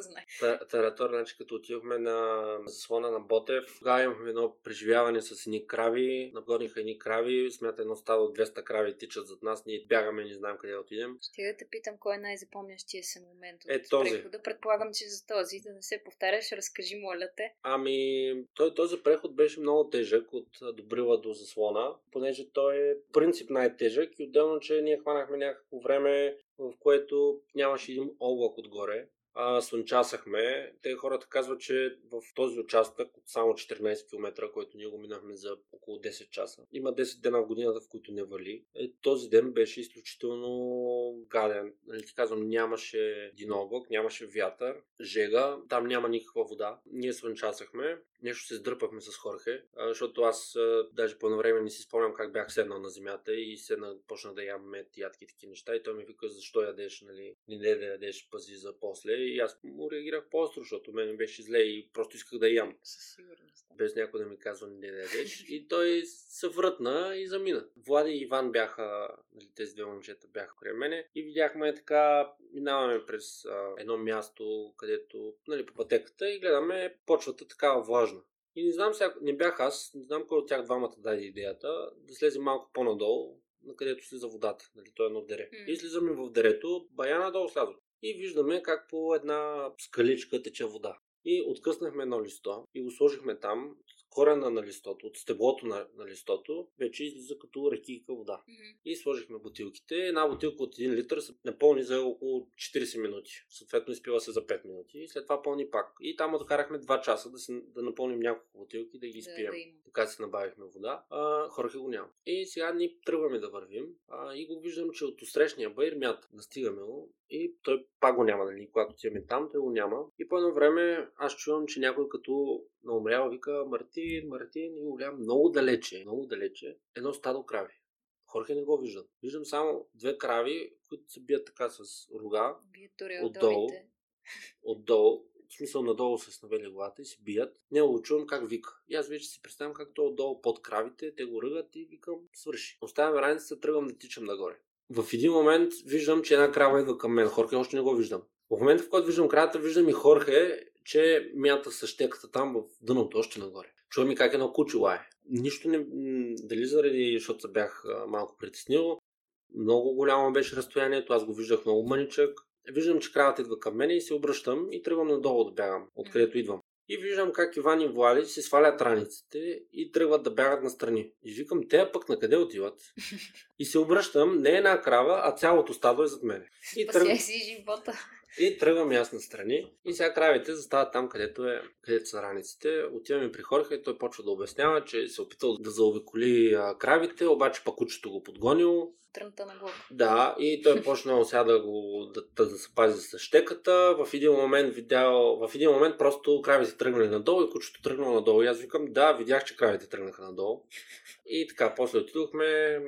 Таратор, значи като отидохме на заслона на Ботев, тогава имахме едно преживяване с едни крави, нагониха едни крави, смята едно стадо от 200 крави тичат зад нас, ние бягаме, не знаем къде отидем. Ще да те питам, кой е най-запомнящия се момент от Е, този. прехода. Предполагам, че за този, да не се повтаряш, разкажи, моля те. Ами, той, този преход беше много тежък от Добрила до заслона, понеже той е принцип най-тежък и отделно, че ние хванахме някакво време, в което нямаше един облак отгоре, а, слънчасахме. Те хората казват, че в този участък от само 14 км, който ние го минахме за около 10 часа, има 10 дена в годината, в които не вали. Е, този ден беше изключително гаден. Нали казвам, нямаше динобък, нямаше вятър, жега, там няма никаква вода. Ние слънчасахме, нещо се сдърпахме с Хорхе, защото аз даже по време не си спомням как бях седнал на земята и седна, почна да ям мед, ядки и такива неща и той ми вика защо ядеш, нали, не да ядеш, пази за после и аз му реагирах по-остро, защото мен беше зле и просто исках да ям. Със сигурност. Без някой да ми казва не да ядеш и той се врътна и замина. Влади и Иван бяха, нали, тези две момчета бяха край мене и видяхме така, минаваме през а, едно място, където, нали, по пътеката и гледаме почвата такава влажна. И не знам сега, не бях аз, не знам кой от тях двамата даде идеята да слезе малко по-надолу, на където слиза водата, нали, то е едно дере. М. И слизаме в дерето, бая надолу слязох. И виждаме как по една скаличка тече вода. И откъснахме едно листо и го сложихме там. Корена на листото, от стеблото на, на листото, вече излиза като рекийка вода. Мгм. И сложихме бутилките. Една бутилка от 1 литър се напълни за около 40 минути. Съответно изпива се за 5 минути. И след това пълни пак. И там откарахме 2 часа да, се, да напълним няколко бутилки да ги Да, изпием. да има. Така си набавихме вода. А, хората го няма. И сега ни тръгваме да вървим. А, и го виждам, че от срещния байр мята. Настигаме го. И той пак го няма, нали? Когато отиваме там, той го няма. И по едно време аз чувам, че някой като наумрява вика Мартин, Мартин и го гледам много далече, много далече. Едно стадо крави. Хората не го виждат. Виждам само две крави, които се бият така с рога, Вие Отдолу. отдолу, в смисъл надолу се навели главата и се бият. Не го чувам как вика. И аз вече си представям как то отдолу под кравите, те го ръгат и викам, свърши. Оставям раницата, тръгвам да тичам нагоре. В един момент виждам, че една крава идва към мен. Хорхе още не го виждам. В момента, в който виждам кравата, виждам и Хорхе, че мята с щеката там в дъното, още нагоре. Чувам и как едно куче лае. Нищо не... Дали заради, защото се бях малко притеснил, много голямо беше разстоянието, аз го виждах много мъничък. Виждам, че кравата идва към мен и се обръщам и тръгвам надолу да бягам, откъдето идвам. И виждам как Иван и Влади си свалят раниците и тръгват да бягат настрани. И викам, те пък на къде отиват? И се обръщам, не една крава, а цялото стадо е зад мене. И, тръг... Си живота. и тръгвам и аз настрани. И сега кравите застават там, където, е, където са раниците. Отиваме при Хорха и той почва да обяснява, че се е опитал да заобиколи кравите, обаче пък кучето го подгонил. Трънта на глава. Да, и той почнал (laughs) сега да го да, да, да се пази с щеката. В един момент видял, в един момент просто кравите тръгнали надолу и кучето тръгнало надолу. И аз викам, да, видях, че кравите тръгнаха надолу. И така, после отидохме,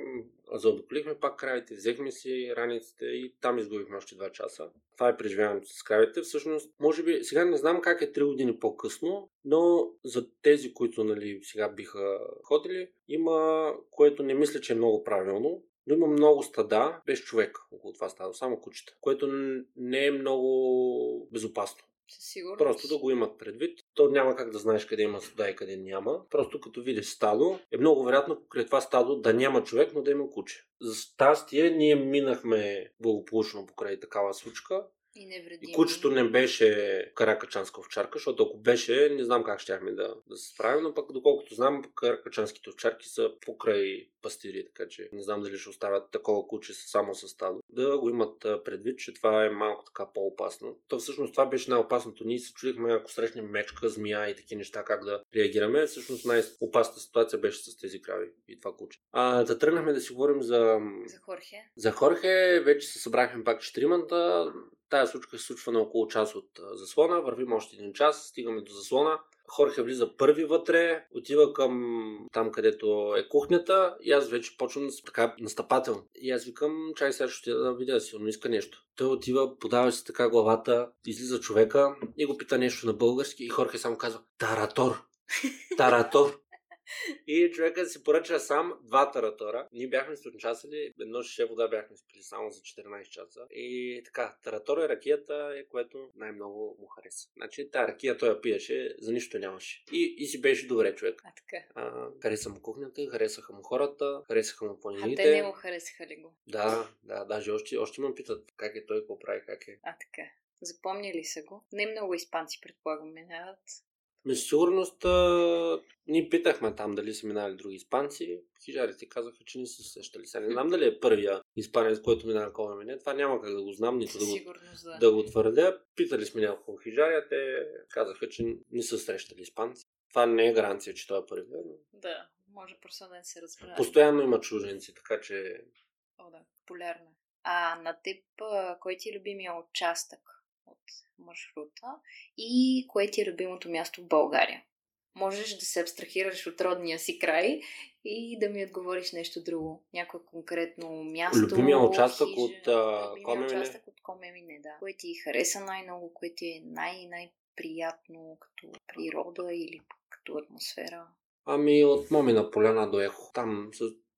заобиколихме пак кравите, взехме си раниците и там изгубихме още 2 часа. Това е преживяването с кравите. Всъщност, може би, сега не знам как е 3 години по-късно, но за тези, които нали, сега биха ходили, има, което не мисля, че е много правилно, но има много стада без човек около това стадо, само кучета, което не е много безопасно. Със сигурност. Просто да го имат предвид. То няма как да знаеш къде има стада и къде няма. Просто като видиш стадо, е много вероятно покрай това стадо да няма човек, но да има куче. За щастие, ние минахме благополучно покрай такава случка. И невредими. И кучето не беше каракачанска овчарка, защото ако беше, не знам как щяхме да, да се справим, но пък доколкото знам, каракачанските овчарки са покрай пастири, така че не знам дали ще оставят такова куче само с стадо. Да го имат предвид, че това е малко така по-опасно. То всъщност това беше най-опасното. Ние се чудихме, ако срещнем мечка, змия и такива неща, как да реагираме. Всъщност най-опасната ситуация беше с тези крави и това куче. А, да тръгнахме да си говорим за За Хорхе. за Хорхе вече се събрахме пак четиримата. Тая случка се случва на около час от заслона. Вървим още един час, стигаме до заслона. Хорхе влиза първи вътре, отива към там, където е кухнята и аз вече почвам да така настъпателно. И аз викам, чай сега ще отида да видя, сигурно иска нещо. Той отива, подава си така главата, излиза човека и го пита нещо на български и Хорхе само казва Таратор. (laughs) Таратор. И човекът си поръча сам два таратора. Ние бяхме слънчасали, едно шише вода бяхме спили само за 14 часа. И така, таратора е ракията, е което най-много му хареса. Значи тази ракия той я пиеше, за нищо нямаше. И, и си беше добре човек. А така. А, хареса му кухнята, харесаха му хората, харесаха му А планините. те не го харесаха ли го? Да, да, даже още, още ме питат как е той, какво прави, как е. А така. Запомнили са го. Не много испанци, предполагам, минават Ми сигурност а, ние питахме там дали са минали други испанци. Хижарите казаха, че не са сещали. Сега не знам дали е първия испанец, който минава колко мине. Това няма как да го знам, нито да го, да. да го твърдя. Питали сме няколко хижари, а те казаха, че не са срещали испанци. Това не е гаранция, че той е първия. Но... Да, може просто да не се разбира. Постоянно има чужденци, така че О, да, популярно. е. А на теб, кой ти е любимия участък от маршрута и кое ти е любимото място в България? Можеш да се абстрахираш от родния си край и да ми отговориш нещо друго. Някое конкретно място. Любимия участък хижа, от, любимия Комемине? участък от Комемине, да. Кое ти хареса най-много, кое ти е най-най-приятно като природа или като атмосфера? Ами от Момина поляна до Ехо. Там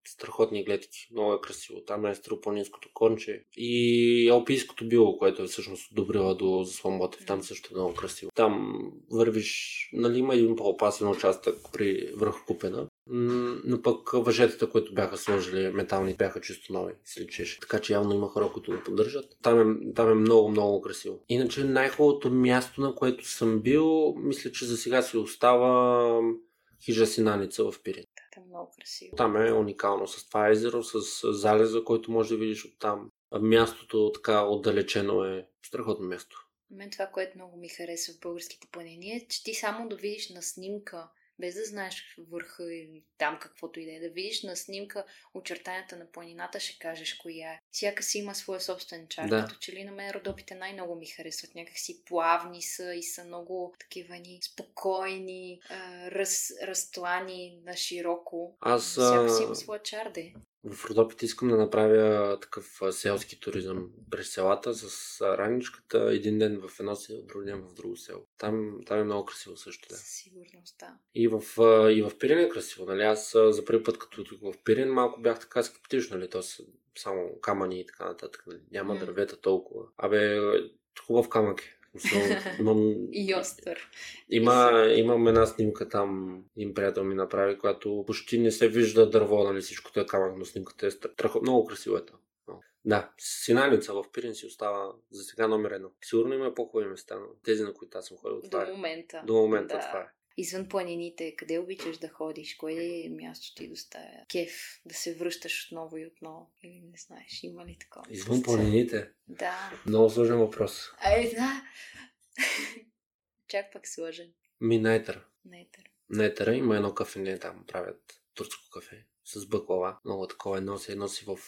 страхотни гледки. Много е красиво. Там е Струпанинското конче. И Алпийското било, което е всъщност добрила до Заслон Ботев. Там също е много красиво. Там вървиш, нали има един по-опасен участък при връх Купена. Но пък въжетата, които бяха сложили метални, бяха чисто нови, личеше. Така че явно има хора, които го поддържат. Там е, там е много, много красиво. Иначе най-хубавото място, на което съм бил, мисля, че за сега си остава хижа Синаница в Пирин. Е много красиво. Там е уникално с това езеро, с залеза, който можеш да видиш от там. Мястото така отдалечено е страхотно място. Мен това, което много ми харесва в българските планини е, че ти само да видиш на снимка, без да знаеш върха или там каквото и да е, да видиш на снимка очертанията на планината, ще кажеш коя е. Всяка си има своя собствен чар. Да. Като че ли на мен родопите най-много ми харесват. Някак си плавни са и са много такива ни спокойни, раз, разтлани на широко. Аз Всяка си има своя чар, де. В Родопите искам да направя такъв селски туризъм през селата с раничката. Един ден в едно село, друг ден в друго село. Там, там е много красиво също. Да. Със сигурност, да. И в, и в Пирин е красиво. Нали? Аз за първи път, като в Пирин, малко бях така скептичен. Нали? То са само камъни и така нататък. Нали? Няма М. дървета толкова. Абе, хубав камък е. Смисъл, Имам, (laughs) И остър. има, имам една снимка там, един приятел ми направи, която почти не се вижда дърво, нали всичко е камък, но снимката е страхотно много красиво е там. Да, Синаница в Пирин си остава за сега номер едно. Сигурно има по-хубави места, но тези, на които аз съм ходил, това До е. момента. До момента да. това е. Извън планините, къде обичаш да ходиш? Кое е място ти доставя? Кеф да се връщаш отново и отново? Или не знаеш, има ли такова? Извън планините. Да. Много сложен въпрос. Ай, да. Чак пък сложен. Ми Найтър. Нетър. Найтъра има едно кафене там, правят турско кафе с бъклава. Много такова едно се носи в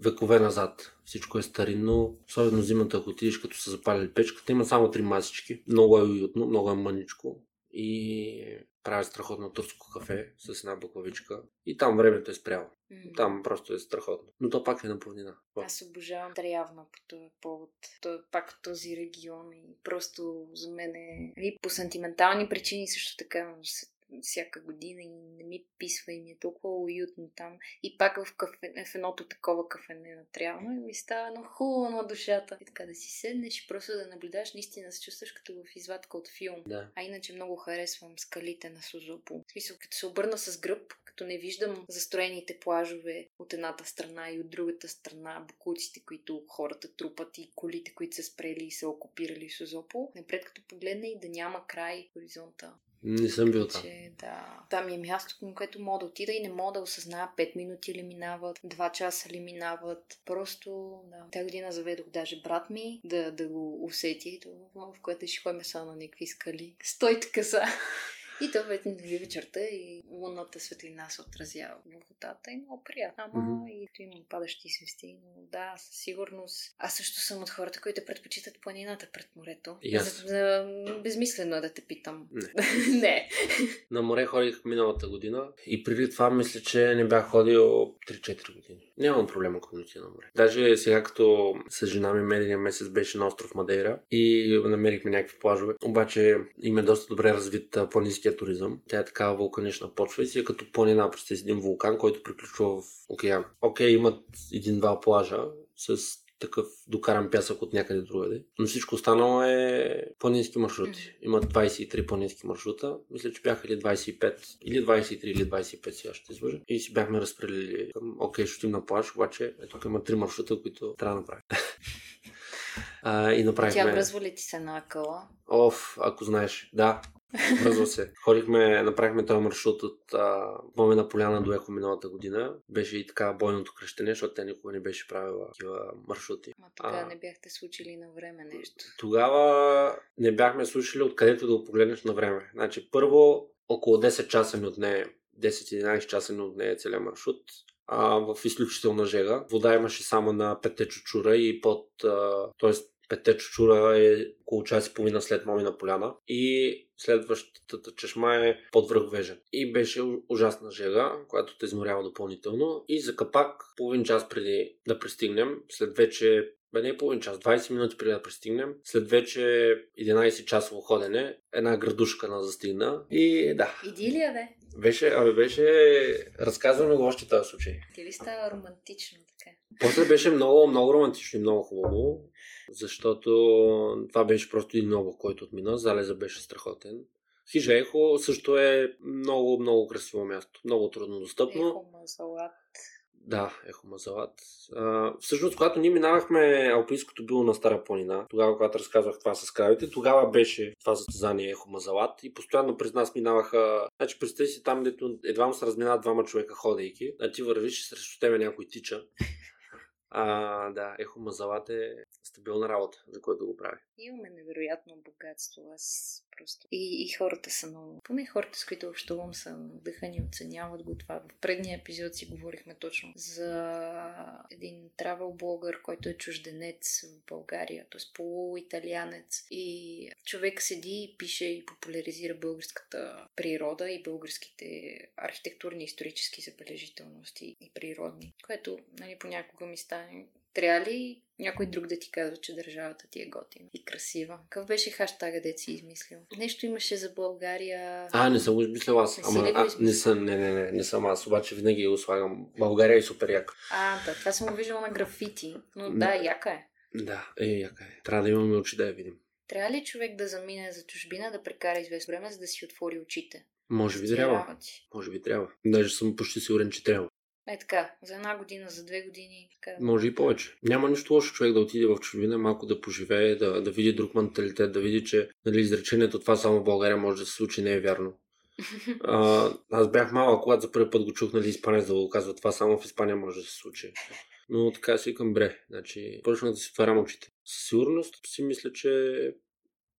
векове назад. Всичко е старинно. Особено зимата, ако отидеш като са запалили печката, има само три масички. Много е уютно, много е мъничко. И правят страхотно турско кафе с една бъклавичка. И там времето е спряло. М. Там просто е страхотно. Но то пак е на планина. Аз обожавам Дрявна по този повод. Той е пак този регион и просто за мен е... И по сантиментални причини също така с- всяка година и не ми писва и ми е толкова уютно там. И пак в, кафе, в едното такова кафене на Трявна и ми става едно хубаво на душата. И така да си седнеш и просто да наблюдаш, наистина се чувстваш като в извадка от филм. Да. А иначе много харесвам скалите на Сузопо. В смисъл, като се обърна с гръб, като не виждам застроените плажове от едната страна и от другата страна, букуците, които хората трупат и колите, които са спрели и са окупирали Сузопо, напред като погледна и да няма край хоризонта. Не съм бил там. Да. Там е място, към което мога да отида и не мога да осъзная 5 минути ли минават, 2 часа ли минават. Просто, да. Тази година заведох даже брат ми да, да го усети, в което ще ходим само на някакви скали. Стой така са. И то вече нали, вечерта и лунната светлина се отразява в водата и много приятно. Ама Мгм. и то има падащи звезди, но да, със сигурност. Аз също съм от хората, които предпочитат планината пред морето. Аз. За, за, безмислено е да те питам. Не. (laughs) не. На море ходих миналата година и преди това мисля, че не бях ходил 3-4 години. Нямам проблем, ако не на море. Даже сега, като с жена ми медения месец беше на остров Мадейра и намерихме някакви плажове. Обаче има доста добре развит а, планинския туризъм. Тя е такава вулканична почва и си е като планина през един вулкан, който приключва в океан. Окей, имат един-два плажа с такъв докаран пясък от някъде другаде. Но всичко останало е планински маршрути. Имат 23 планински маршрута. Мисля, че бяха или 25, или 23, или 25, сега ще излъжа. И си бяхме разпределили към, окей, ще отидем на плаж, обаче е, тук има три маршрута, които трябва да направим. (laughs) а, и Тя направихме... връзва ли ти се на акъла? Оф, ако знаеш. Да, Връзва се. Ходихме, направихме този маршрут от а, Момена поляна до Ехо миналата година. Беше и така бойното кръщене, защото тя никога не беше правила такива маршрути. Ма така а, не бяхте случили на време нещо. Тогава не бяхме слушали откъдето да го погледнеш на време. Значи първо около 10 часа ми отне 10-11 часа ни отне целият маршрут а, в изключителна жега. Вода имаше само на петте чучура и под, т.е. петте чучура е около час и половина след Момина поляна и следващата чешма е под връх Вежен. И беше ужасна жега, която те изморява допълнително. И за капак, половин час преди да пристигнем, след вече бе не половин час, 20 минути преди да пристигнем. След вече 11 часово ходене, една градушка на застигна и да. Идилия, бе. Беше, абе беше, разказваме го още този случай. Ти ли става романтично така? После беше много, много романтично и много хубаво, защото това беше просто един много, който отмина. Залеза беше страхотен. Хижа Ехо също е много, много красиво място. Много трудно достъпно. Ехо Мазалат. Да, Ехо Мазалат. А, всъщност, когато ние минавахме Алпийското било на Стара планина, тогава, когато разказвах това с кравите, тогава беше това състезание Ехо Мазалат и постоянно през нас минаваха. Значи, представи си там, дето едва му се разминават двама човека ходейки, а ти вървиш и срещу тебе някой тича. А, да, Ехо Мазалат е стабилна работа, за което го прави. Имаме невероятно богатство. Аз просто. И, и хората са много. Поне хората, с които общувам, са вдъхани, оценяват го това. В предния епизод си говорихме точно за един травел блогър, който е чужденец в България, т.е. полуиталианец. И човек седи и пише и популяризира българската природа и българските архитектурни, исторически забележителности и природни, което нали, понякога ми стане трябва ли някой друг да ти казва, че държавата ти е готина и красива? Какъв беше хаштага, де си измислил? Нещо имаше за България. А, не съм го измислил аз. Не Ама, а, не съм, не, не, не, не съм аз, обаче винаги го слагам. България е супер яка. А, да, това съм го виждала на графити. Но да, яка е. Да, е, яка е. Трябва да имаме очи да я видим. Трябва ли човек да замине за чужбина, да прекара известно време, за да си отвори очите? Може би трябва. Може би трябва. Даже съм почти сигурен, че трябва. Е така, за една година, за две години. Така. Може и повече. Няма нищо лошо човек да отиде в чужбина, малко да поживее, да, да види друг менталитет, да види, че нали, изречението това само в България може да се случи, не е вярно. а, аз бях малък, когато за първи път го чух, нали, испанец да го казва, това само в Испания може да се случи. Но така си към бре. Значи, почнах да си отварям очите. Със сигурност си мисля, че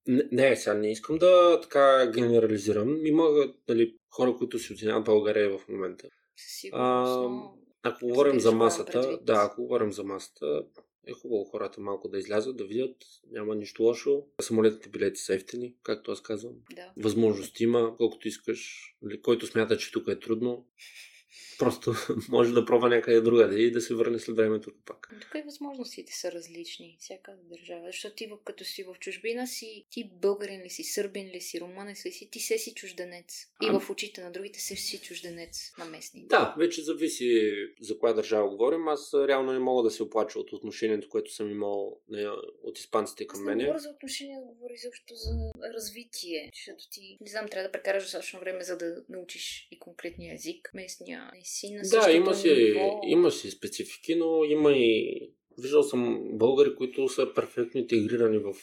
не, не, сега не искам да така генерализирам. Има нали, хора, които си оценяват България в момента. Сигурно, ако говорим за масата, да, ако говорим за масата, е хубаво хората малко да излязат, да видят, няма нищо лошо. Самолетните билети са ефтини, както аз казвам. Да. Възможност има, колкото искаш. Който смята, че тук е трудно, (laughs) Просто (laughs) може да пробва някъде другаде и да се върне след времето пак. Тук и възможностите са различни, всяка държава. Защото ти, като си в чужбина си, ти българин ли си, сърбин ли си, румънец ли си, ти се си чужденец. И а... в очите на другите се си чужденец на местни. Да, вече зависи за коя държава говорим. Аз реално не мога да се оплача от отношението, което съм имал не, от испанците към мен. Не говоря за отношение, говори също за развитие. Защото ти, не знам, трябва да прекараш достатъчно време, за да научиш и конкретния език, местния си на Да, има си, ниво. има си специфики, но има и Виждал съм българи, които са перфектно интегрирани в,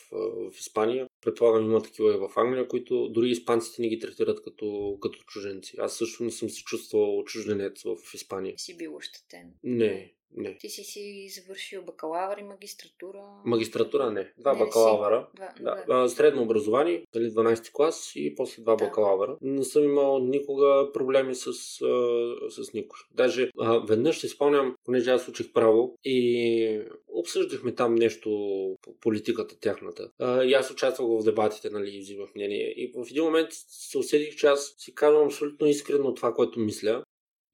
в Испания. Предполагам, има такива и в Англия, които дори испанците не ги третират като, като чуженци. Аз също не съм се чувствал чужденец в Испания. Си бил ощетен? Не, не. Ти си си завършил бакалавър и магистратура? Магистратура не. Два не, бакалавъра. Два, да. да. Средно образование, дали 12 клас и после два да. бакалавъра. Не съм имал никога проблеми с, с никой. Даже а, веднъж си спомням, понеже аз учих право и обсъждахме там нещо по политиката тяхната. А, и аз участвах в дебатите, нали, взимах мнение. И в един момент се усетих, че аз си казвам абсолютно искрено това, което мисля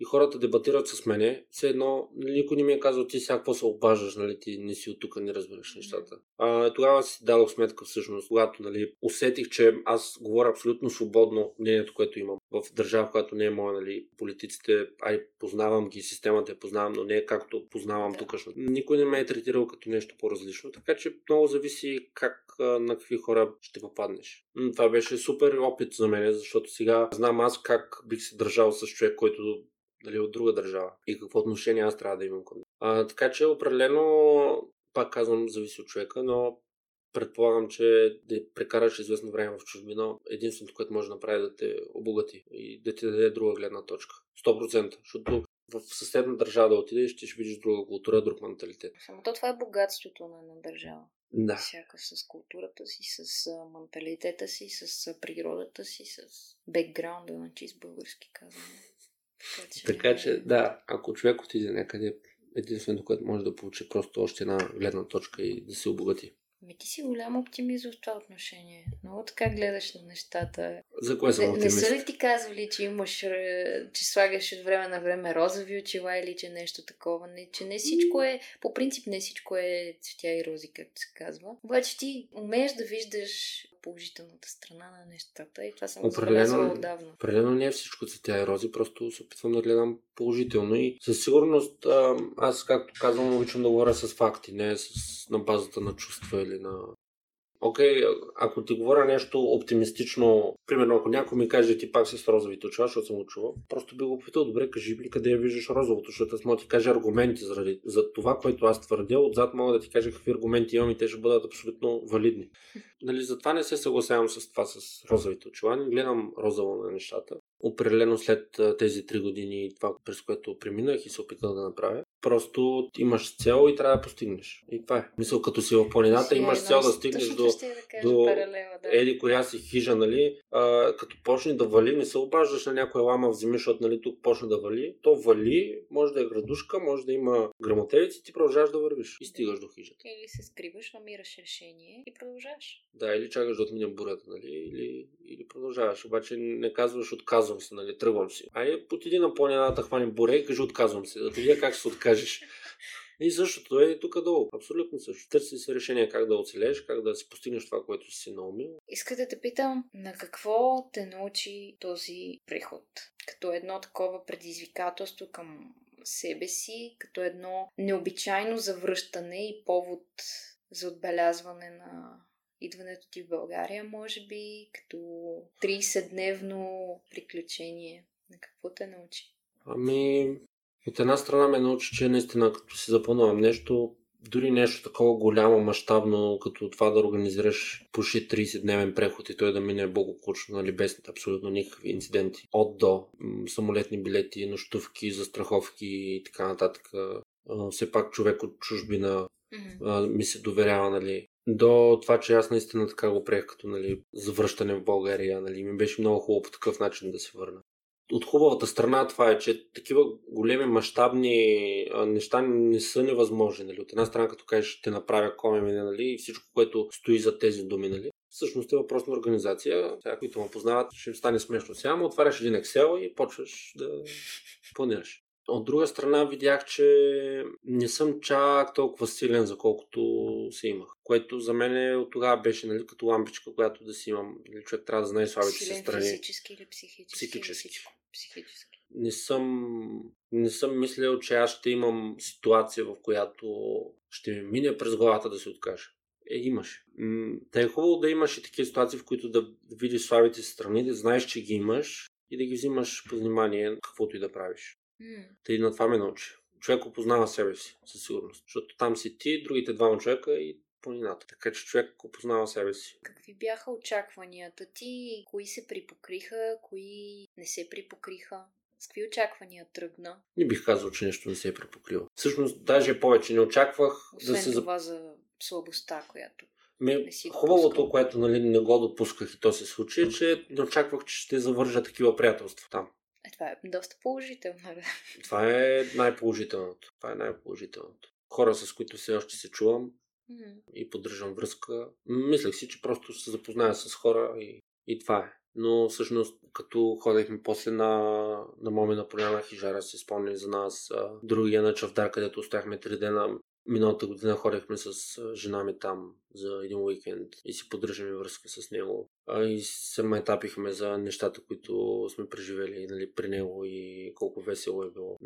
и хората дебатират с мене, все едно нали, никой не ми е казал ти сега какво се обаждаш, нали, ти не си от тук, не разбираш нещата. А, тогава си дадох сметка всъщност, когато нали, усетих, че аз говоря абсолютно свободно мнението, което имам в държава, която не е моя, нали, политиците, ай, познавам ги, системата я познавам, но не е както познавам да. тук. Никой не ме е третирал като нещо по-различно, така че много зависи как на какви хора ще попаднеш. Това беше супер опит за мен, защото сега знам аз как бих се държал с човек, който дали от друга държава и какво отношение аз трябва да имам към а, Така че определено, пак казвам, зависи от човека, но предполагам, че да прекараш известно време в чужбина, единственото, което може да направи е да те обогати и да ти даде друга гледна точка. 100%. Защото в съседна държава да отидеш, ще видиш друга култура, друг менталитет. Само то това е богатството на една държава. Да. Всяка с културата си, с менталитета си, с природата си, с бекграунда на чист български казвам. Така че... така че, да, ако човек отиде някъде, единственото, което може да получи просто още една гледна точка и да се обогати. Ми ти си голям оптимист в това отношение. Много така гледаш на нещата. За кое съм не, оптимист? Не са ли ти казвали, че имаш, че слагаш от време на време розови очила или че нещо такова? Не, че не всичко е, по принцип не всичко е цветя и рози, както се казва. Обаче ти умееш да виждаш положителната страна на нещата и това съм определено, отдавна. Определено не е всичко цветя и рози, просто се опитвам да гледам положително и със сигурност аз, както казвам, обичам да говоря с факти, не с, на базата на чувства или на окей, okay, ако ти говоря нещо оптимистично, примерно ако някой ми каже ти пак с розовите очила, защото съм го чувал, просто би го попитал, добре, кажи ми къде я виждаш розовото, защото аз мога ти кажа аргументи заради, за това, което аз твърдя, отзад мога да ти кажа какви аргументи имам и те ще бъдат абсолютно валидни. Нали, затова не се съгласявам с това с розовите очила, не гледам розово на нещата. Определено след тези три години това, през което преминах и се опитах да направя, Просто имаш цел и трябва да постигнеш. И това е. Мисъл, като си в планината, имаш цел да стигнеш до, да до паралела, да. еди коя си хижа, нали? А, като почне да вали, не се обаждаш на някоя лама в земи, защото нали, тук почне да вали. То вали, може да е градушка, може да има грамотевици, ти продължаваш да вървиш и стигаш до хижата. Или се скриваш, намираш решение и продължаваш. Да, или чакаш да отмине бурята, нали? Или, или продължаваш. Обаче не казваш отказвам се, нали? Тръгвам си. Айде, потиди на планината, хвани буре и кажи отказвам се. Да ти видя как се откажа кажеш. И същото е тук долу. Абсолютно също. Търси си решение как да оцелееш, как да си постигнеш това, което си наумил. Иска да те питам, на какво те научи този преход? Като едно такова предизвикателство към себе си, като едно необичайно завръщане и повод за отбелязване на идването ти в България, може би, като 30-дневно приключение. На какво те научи? Ами, от една страна ме научи, че наистина като си запълнувам нещо, дори нещо такова голямо, мащабно, като това да организираш почти 30-дневен преход и той да мине благополучно, нали, без абсолютно никакви инциденти. От до самолетни билети, нощувки, застраховки и така нататък. Все пак човек от чужбина mm-hmm. ми се доверява, нали, до това, че аз наистина така го приех като нали, завръщане в България. Нали, ми беше много хубаво по такъв начин да се върна от хубавата страна това е, че такива големи мащабни неща не са невъзможни. Нали? От една страна, като кажеш, ще направя коми, нали? и всичко, което стои за тези думи, нали? всъщност е въпрос на организация. Сега, които ме познават, ще им стане смешно. Сега му отваряш един Excel и почваш да планираш. От друга страна видях, че не съм чак толкова силен, за колкото се имах. Което за мен от тогава беше нали, като лампичка, която да си имам. Нали, човек трябва да знае слабите си страни. Физически или психически? Психически. Психически. Не съм, не съм мислил, че аз ще имам ситуация, в която ще ми мине през главата да се откажа. Е, имаш. Та е хубаво да имаш и такива ситуации, в които да видиш слабите си страни, да знаеш, че ги имаш и да ги взимаш по внимание, каквото и да правиш. Mm. Тъй на това ме научи. Човек опознава себе си, със сигурност. Защото там си ти, другите двама човека и планината. Така че човек опознава себе си. Какви бяха очакванията ти? Кои се припокриха, кои не се припокриха? С какви очаквания тръгна? Не бих казал, че нещо не се е припокрило. Всъщност, даже повече не очаквах Освен да се... това за слабостта, която ми, хубавото, което нали, не го допусках и то се случи, е, че не очаквах, че ще завържа такива приятелства там. Това е доста положително. Това е най-положителното. Това е най-положителното. Хора, с които все още се чувам mm-hmm. и поддържам връзка. Мислех си, че просто се запозная с хора и, и това е. Но всъщност, като ходехме после на, на Момина поляна Хижара, се спомня за нас другия на Чавдар, където оставахме три дена. Миналата година ходехме с жена ми там за един уикенд и си поддържаме връзка с него. А и се майтапихме за нещата, които сме преживели нали, при него и колко весело е било.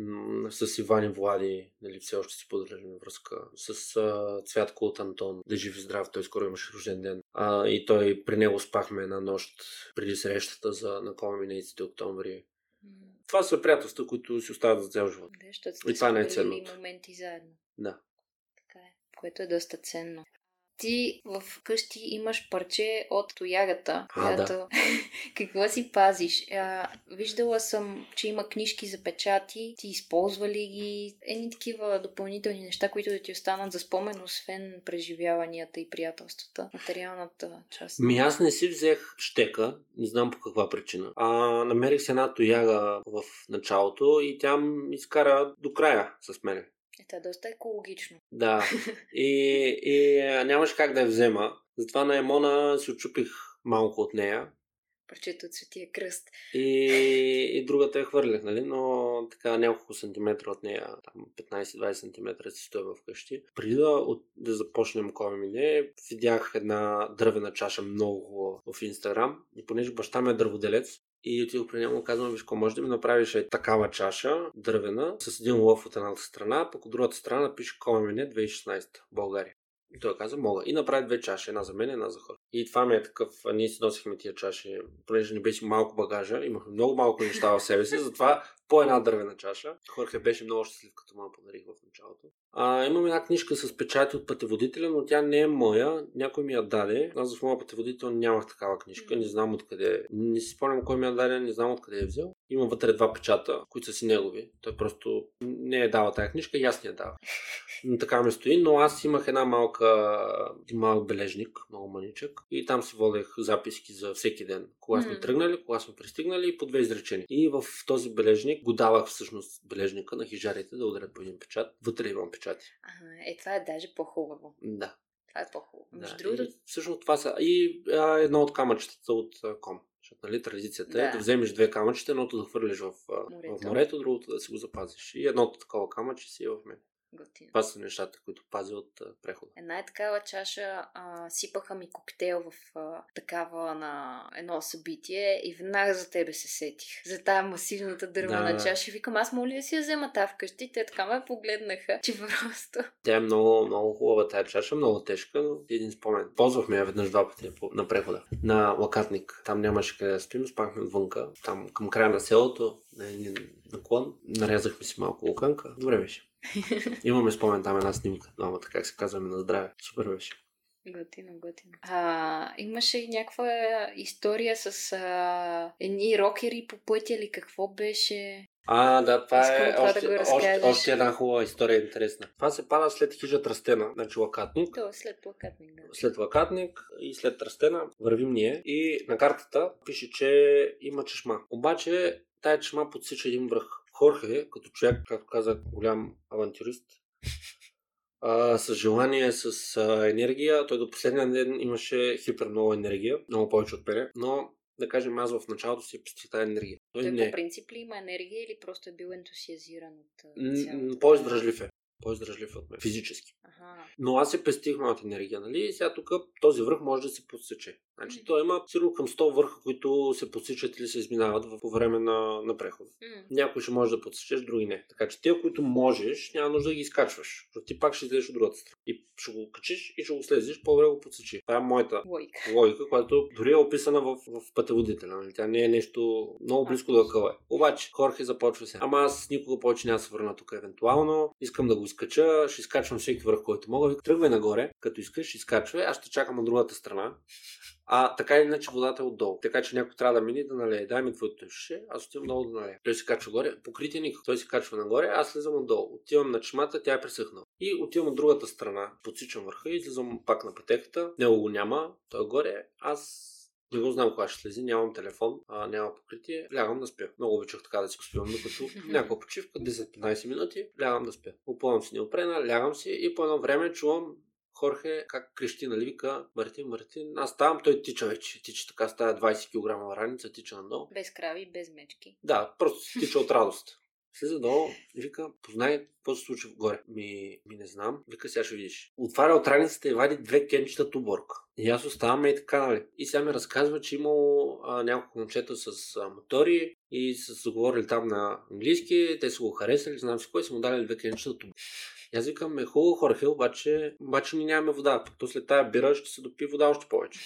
С Иван и Влади нали, все още си поддържаме връзка. С а, Цвятко от Антон, да жив и здрав, той скоро имаше рожден ден. А, и той при него спахме една нощ преди срещата за на минейците октомври. Това са приятелства, които си остават за цял живот. Да, и това е най-ценното. моменти заедно. Да което е доста ценно. Ти в къщи имаш парче от тоягата, А, да. която... (laughs) Какво си пазиш? А, виждала съм, че има книжки за печати. Ти използва ли ги? Едни такива допълнителни неща, които да ти останат за спомен, освен преживяванията и приятелствата. Материалната част. Ми аз не си взех щека, не знам по каква причина. А намерих си една тояга в началото и тя ми изкара до края с мене. Е, това е доста екологично. Да. И, и нямаше как да я взема. Затова на Емона си очупих малко от нея. Парчето от Светия кръст. И, и другата я хвърлях, нали? Но така няколко сантиметра от нея, там 15-20 сантиметра си стоя вкъщи. Преди да, от, да започнем комине, видях една дървена чаша много хубава в Инстаграм. И понеже баща ми е дърводелец, и отидох при него, казвам, виж, може да ми направиш е такава чаша, дървена, с един лъв от едната страна, пък от другата страна пише Комене 2016, България. И той каза, мога. И направи две чаши, една за мен, една за хора. И това ми е такъв, ние си носихме тия чаши, понеже не беше малко багажа, имахме много малко неща в себе си, затова по една дървена чаша. Хорхе беше много щастлив, като ме подарих в началото. А, имам една книжка с печати от пътеводителя, но тя не е моя. Някой ми я даде. Аз в моя пътеводител нямах такава книжка. Не знам откъде. Не си спомням кой ми я даде, не знам откъде е взел. Има вътре два печата, които са си негови. Той просто не е дава тази книжка и аз не я дава. (laughs) Но така ми стои, но аз имах една малка, малък бележник, много маничък. И там си водех записки за всеки ден. Кога сме тръгнали, кога сме пристигнали и по две изречения. И в този бележник го давах всъщност бележника на хижарите да ударят по един печат. Вътре имам печати. Ага, е, това е даже по-хубаво. Да. Това е по-хубаво. Между да. другото, И, всъщност това са и а, едно от камъчетата от а, ком. Защото, нали, традицията е Да. да вземеш две камъчета, едното да хвърлиш в, а, Морето. в морето, другото да си го запазиш. И едното такова камъче си е в мен. Готино. Това са нещата, които пазя от а, прехода. Една е такава чаша, а, сипаха ми коктейл в а, такава на едно събитие и веднага за тебе се сетих. За тая масивната дървена Да. чаша. Викам, аз моля да си я взема тази вкъщи. Те така ме погледнаха, че просто... (laughs) Тя е много, много хубава тази чаша, много тежка, но един спомен. Ползвахме я веднъж два пъти на прехода. На лакатник. Там нямаше къде да спим, спахме отвънка. Там към края на селото, на един наклон. Нарязахме си малко луканка. Добре беше. (laughs) Имаме спомен там една снимка. Двамата, как се казваме на здраве. Супер беше. Готино, готино. А, имаше и някаква история с а, едни рокери по пътя или какво беше? А, да, това Искам е това да още, го още, още една хубава история, интересна. Това се пада след хижа Тръстена, значи лакатник. То е след плакатник, да. след лакатник и след Тръстена вървим ние и на картата пише, че има чешма. Обаче тая чешма подсича един връх. Хорхе, като човек, както каза, голям авантюрист, а, с желание, с а, енергия, той до последния ден имаше хипер много енергия, много повече от мене, но да кажем, аз в началото си пестих тази енергия. Той Той не. по принцип ли има енергия или просто е бил ентусиазиран от м, По-издръжлив е. По-издръжлив от мен. Физически. Ага. Но аз се пестих моята енергия, нали? И сега тук този връх може да се подсече. Значи той има сигурно към 100 върха, които се подсичат или се изминават в- по време на, на прехода. М. Някой ще може да подсечеш, други не. Така че тия, които можеш, няма нужда да ги изкачваш. Защото ти пак ще излезеш от другата страна. И ще го качиш и ще го слезеш, по-добре го подсечи. Това е моята Лойка. логика, която дори е описана в, в пътеводителя. Нали? Тя не е нещо много близко до акъла. Обаче, Хорхе започва се. Ама аз никога повече няма да се върна тук евентуално. Искам да го изкача, ще изкачвам всеки върх, който мога. Тръгвай нагоре, като искаш, изкачвай, аз ще чакам от другата страна. А така или иначе водата е отдолу. Така че някой трябва да мине да налее. Дай ми твоето шише, аз отивам долу да налея. Той се качва горе, покритие никак. Той се качва нагоре, аз слизам отдолу. Отивам на чешмата, тя е пресъхнала. И отивам от другата страна, подсичам върха и излизам пак на пътеката. Него го няма, той е горе. Аз не го знам кога ще слези, нямам телефон, а, няма покритие, лягам да спя. Много обичах така да си спивам, докато (laughs) някаква почивка, 10-15 минути, лягам да спя. Опълвам си неопрена, лягам си и по едно време чувам Хорхе как крещи, нали, вика Мартин, Мартин. Аз ставам, той тича вече. Тича така, става 20 кг раница, тича надолу. Без крави, без мечки. Да, просто си тича от радост. Слиза долу и вика, познай какво се случва горе. Ми, ми не знам. Вика, сега ще видиш. Отваря от раницата и вади две кенчета туборг. И аз оставам и така, нали. И сега ми разказва, че имало а, няколко момчета с а, мотори и са се говорили там на английски. Те са го харесали, знам си кой, са му дали две кенчета туборг. И аз викам, е хубаво, Хорхе, обаче, обаче ни нямаме вода. Пък то след тая бира ще се допи вода още повече.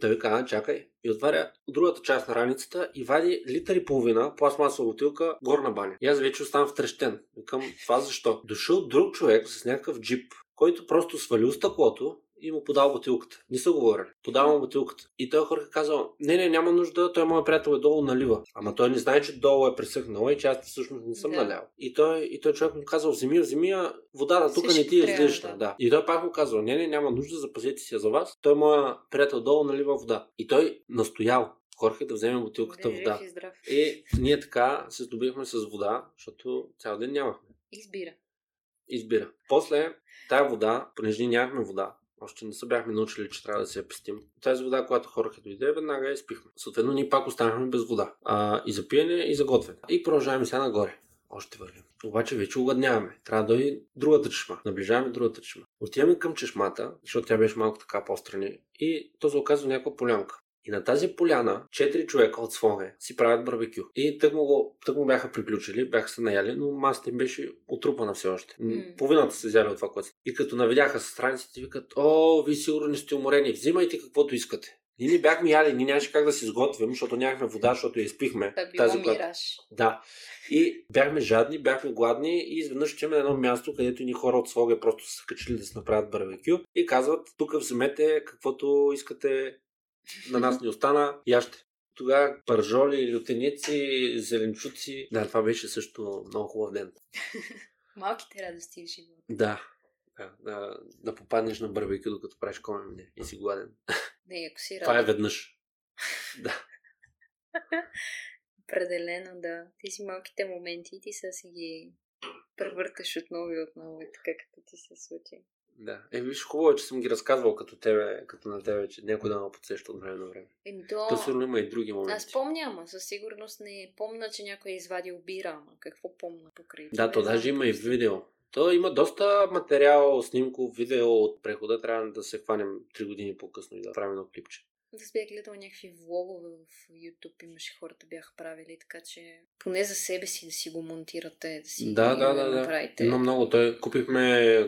Той вика, а, чакай. И отваря другата част на раницата и вади литър и половина пластмасова бутилка горна баня. И аз вече оставам втрещен. Викам, това защо? Дошъл друг човек с някакъв джип, който просто свалил стъклото и му подал бутилката. Не са говорили. Подал му бутилката. И той хора казал, не, не, няма нужда, той моят приятел е долу налива. Ама той не знае, че долу е пресъхнало и че аз всъщност не съм Да. налял. И той, и той човек му казал, вземи, вземи водата тук не ти е излишна. да. Да. И той пак му казал, не, не, няма нужда, запазете си я за вас. Той моя приятел долу налива вода. И той настоял Хорхе да вземе бутилката Бъде вода. и здрав. И ние така се здобихме с вода, защото цял ден нямахме. Избира. Избира. После тая вода, понеже нямахме вода, още не се бяхме научили, че трябва да се я пестим. Тази вода, която хората дойде, веднага я изпихме. Съответно, ние пак останахме без вода. А, и за пиене, и за готвене. И продължаваме сега нагоре. Още вървим. Обаче вече огъдняваме. Трябва да дойде другата чешма. Наближаваме другата чешма. Отиваме към чешмата, защото тя беше малко така по-страни. И то се оказва някаква полянка. И на тази поляна четири човека от Своге си правят барбекю. И тък му, го, тък му бяха приключили, бяха се наяли, но масата им беше отрупана все още. М. Половината се взяли от това, което. И като навидяха с страниците, викат, о, вие сигурно не сте уморени, взимайте каквото искате. Ние не бяхме яли, ние нямаше как да си изготвим, защото нямахме вода, защото я изпихме. Било която- мираж. Да. И бяхме жадни, бяхме гладни и изведнъж отиваме на едно място, където ни хора от Своге просто са качили да се направят барбекю и казват, тук вземете каквото искате, на нас ни остана, яще. Тогава пържоли, лютеници, зеленчуци. Да, това беше също много хубав ден. (laughs) Малките радости в живота. Да. Да, да, да попаднеш на барбекю, докато правиш комене и си гладен. Не, ако си Това е веднъж. (laughs) Да. Определено, да. Ти си малките моменти и ти са си ги превърташ отново и отново и така като ти се случи. Да. Е, виж, хубаво е, че съм ги разказвал като тебе, като на тебе, че някой да ме подсеща от време на време. Еми то... То сигурно има и други моменти. Аз помня, ама със сигурност не помня, че някой е извадил бира, ама какво помня покрай Да, то даже има и видео. То има доста материал, снимков, видео от прехода. Трябва да се хванем 3 години по-късно и да правим едно клипче. Аз бях гледала някакви влогове в YouTube, имаше хората бяха правили, така че поне за себе си да си го монтирате, да си Да, да, да, да. направите. Има много. Той купихме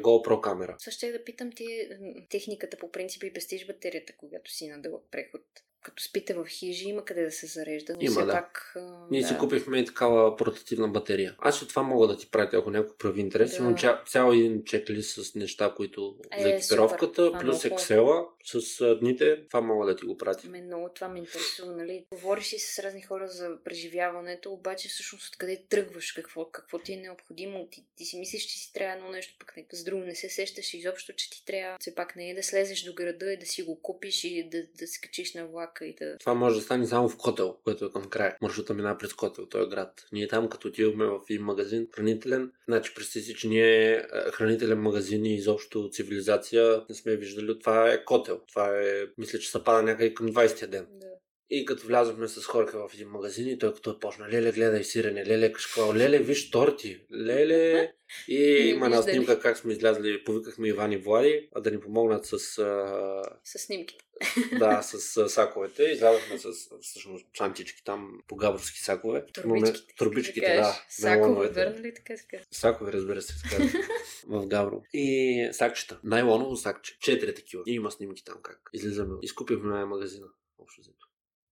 GoPro камера. Също ще да питам ти, техниката по принцип и пестиш батерията, когато си на дълъг преход. Като спите в хижи, има къде да се зарежда, но Има, все да. пак... а, Ние да. си купихме и такава портативна батерия. Аз и това мога да ти пратя, ако някой прави интерес. Да. Имам ця- цял един чеклист с неща, които Е, за екипировката, супер. Плюс Excel с дните. Това мога да ти го пратя. Мен много това ме интересува, нали? Говориш си с разни хора за преживяването, обаче всъщност откъде тръгваш, какво, какво ти е необходимо. Ти, ти си мислиш, че си трябва едно нещо, пък не, с друго не се сещаш изобщо, че ти трябва. Все пак не е да слезеш до града и да си го купиш и да, да се качиш на влака и да... Това може да стане само в Котел, което е към края. Маршрута мина през Котел, той е град. Ние там, като отидохме в един магазин хранителен, значи представи си, че ние е, хранителен магазин и изобщо цивилизация не сме виждали. Това е Котел. Това е, мисля, че се пада някъде към 20-я ден. да. И като влязохме с хорка в един магазин и той като е почна, леле, гледай сирене, леле, кашкавал, леле, виж торти, леле. И (laughs) има една снимка как сме излязли, повикахме Иван и Влади, а да ни помогнат с, а, С снимките. (laughs) да, с а, саковете. Излязохме с всъщност чантички там по габровски сакове. Турбичките. турбичките, да. да. Сакове, верно ли така се? Сакове, разбира се, така. (laughs) в Гавро. И сакчета. Найлоново сакче. Четири такива. И има снимки там как. Излизаме. Изкупихме магазина. Общо взето.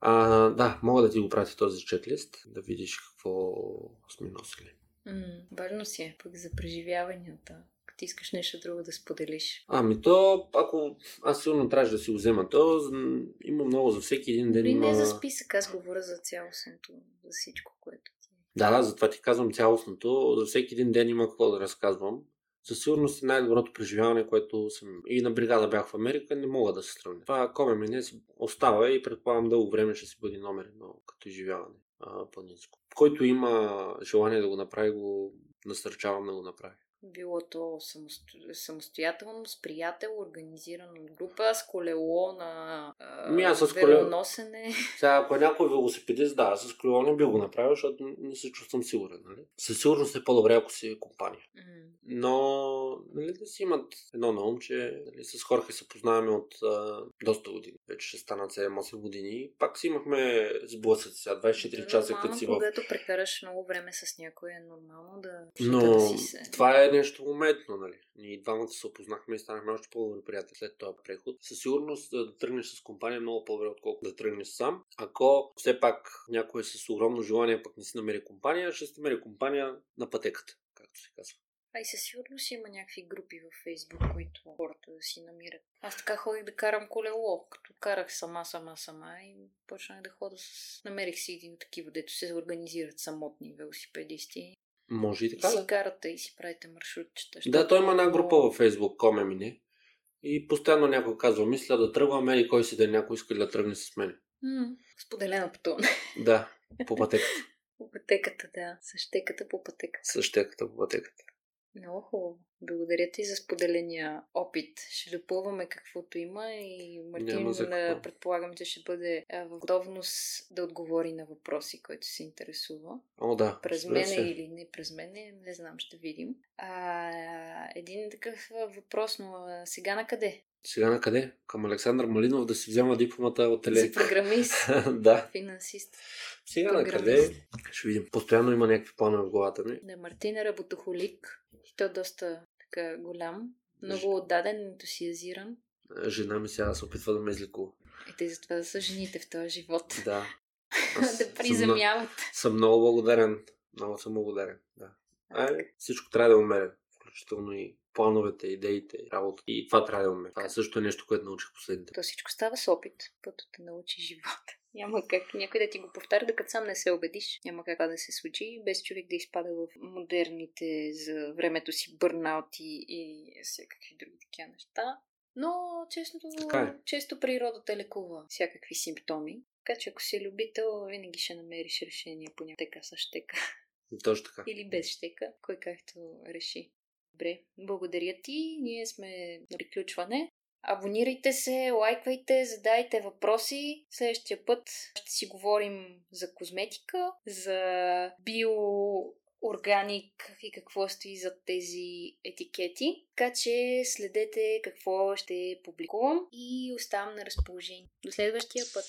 А, да, мога да ти го пратя този чеклист, да видиш какво сме носили. М, важно си е, пък за преживяванията. Ако ти искаш нещо друго да споделиш. Ами то, ако аз сигурно трябваше да си го взема, то има много за всеки един ден. Дори Има... не за списък, аз говоря за цялостното, за всичко, което ти е. Да, да, затова ти казвам цялостното. За всеки един ден има какво да разказвам. Със сигурност е най-доброто преживяване, което съм и на бригада бях в Америка, не мога да се сравня. Това коме мене си остава и предполагам дълго време ще си бъде номер едно като изживяване планинско. Който има желание да го направи, го насърчавам да го направи. Било то самосто... самостоятелно, с приятел, организирано от група, с колело на Ми, аз с колело-. (laughs) Сега, ако е някой велосипедист, да, с колело не би го направил, защото не се чувствам сигурен. Нали? Със сигурност е по-добре, ако си е компания. М. Но нали, да си имат едно на ум, че нали, с Хорхе се познаваме от а, доста години. Вече ще станат 7-8 години. Пак си имахме сблъсъци сега, 24 Да, часа, като си в... Когато прекараш много време с някой, е нормално да, Но да си се... това е нещо моментно, нали? Ние двамата се опознахме и станахме още по-добри приятели след този преход. Със сигурност да, тръгнеш с компания е много по-добре, отколкото да тръгнеш сам. Ако все пак някой е с огромно желание, пък не си намери компания, ще си намери компания на пътеката, както се казва. А и със сигурност има някакви групи във Фейсбук, които хората да си намират. Аз така ходих да карам колело, като карах сама, сама, сама и почнах да хода с... Намерих си един такива, дето се организират самотни велосипедисти. Може и И така, си да. карате и си правите маршрутчета. Да, той има една група във Facebook, Коме мине. И постоянно някой казва, мисля да тръгваме и кой си да някой иска да тръгне с мен. М, Споделено пътуване. Да, по пътеката. (laughs) По пътеката, да. Същеката по пътеката. Същеката по пътеката. Много хубаво. Благодаря ти за споделения опит. Ще допълваме каквото има и Мартин да предполагам, че ще бъде в готовност да отговори на въпроси, който се интересува. О, да. През мене или не през мене, не знам, ще видим. А, един такъв въпрос, но сега на къде? Сега на къде? Към Александър Малинов да си взема дипломата от За елек. програмист, (laughs) да. финансист. Сега на къде? Ще видим. Постоянно има някакви планове в главата ми. Да, Мартин е работохолик. И то доста така голям. Много отдаден, ентусиазиран. Жена ми сега се опитва да ме излекува. И те затова да са жените в този живот. Да. (laughs) Да съм приземяват. Съм много благодарен. Много съм благодарен. Да. А, всичко трябва да е умерен. Включително и плановете, идеите, работа. И това трябва да е умерен. Това също е нещо, което научих последните. То всичко става с опит, който те научи живота. (laughs) Няма как някой да ти го повтаря, докато сам не се убедиш. Няма как да се случи, без човек да изпада в модерните за времето си бърнаути и всякакви други такива неща. Но Така е. често природата лекува всякакви симптоми. Така че ако си любител, винаги ще намериш решение по някакъв с щека. Точно така. Или без щека, кой както реши. Добре, благодаря ти. Ние сме на приключване. Абонирайте се, лайквайте, задайте въпроси. Следващия път ще си говорим за козметика, за биоорганик и какво стои зад тези етикети. Така че следете какво ще публикувам и оставам на разположение. До следващия път!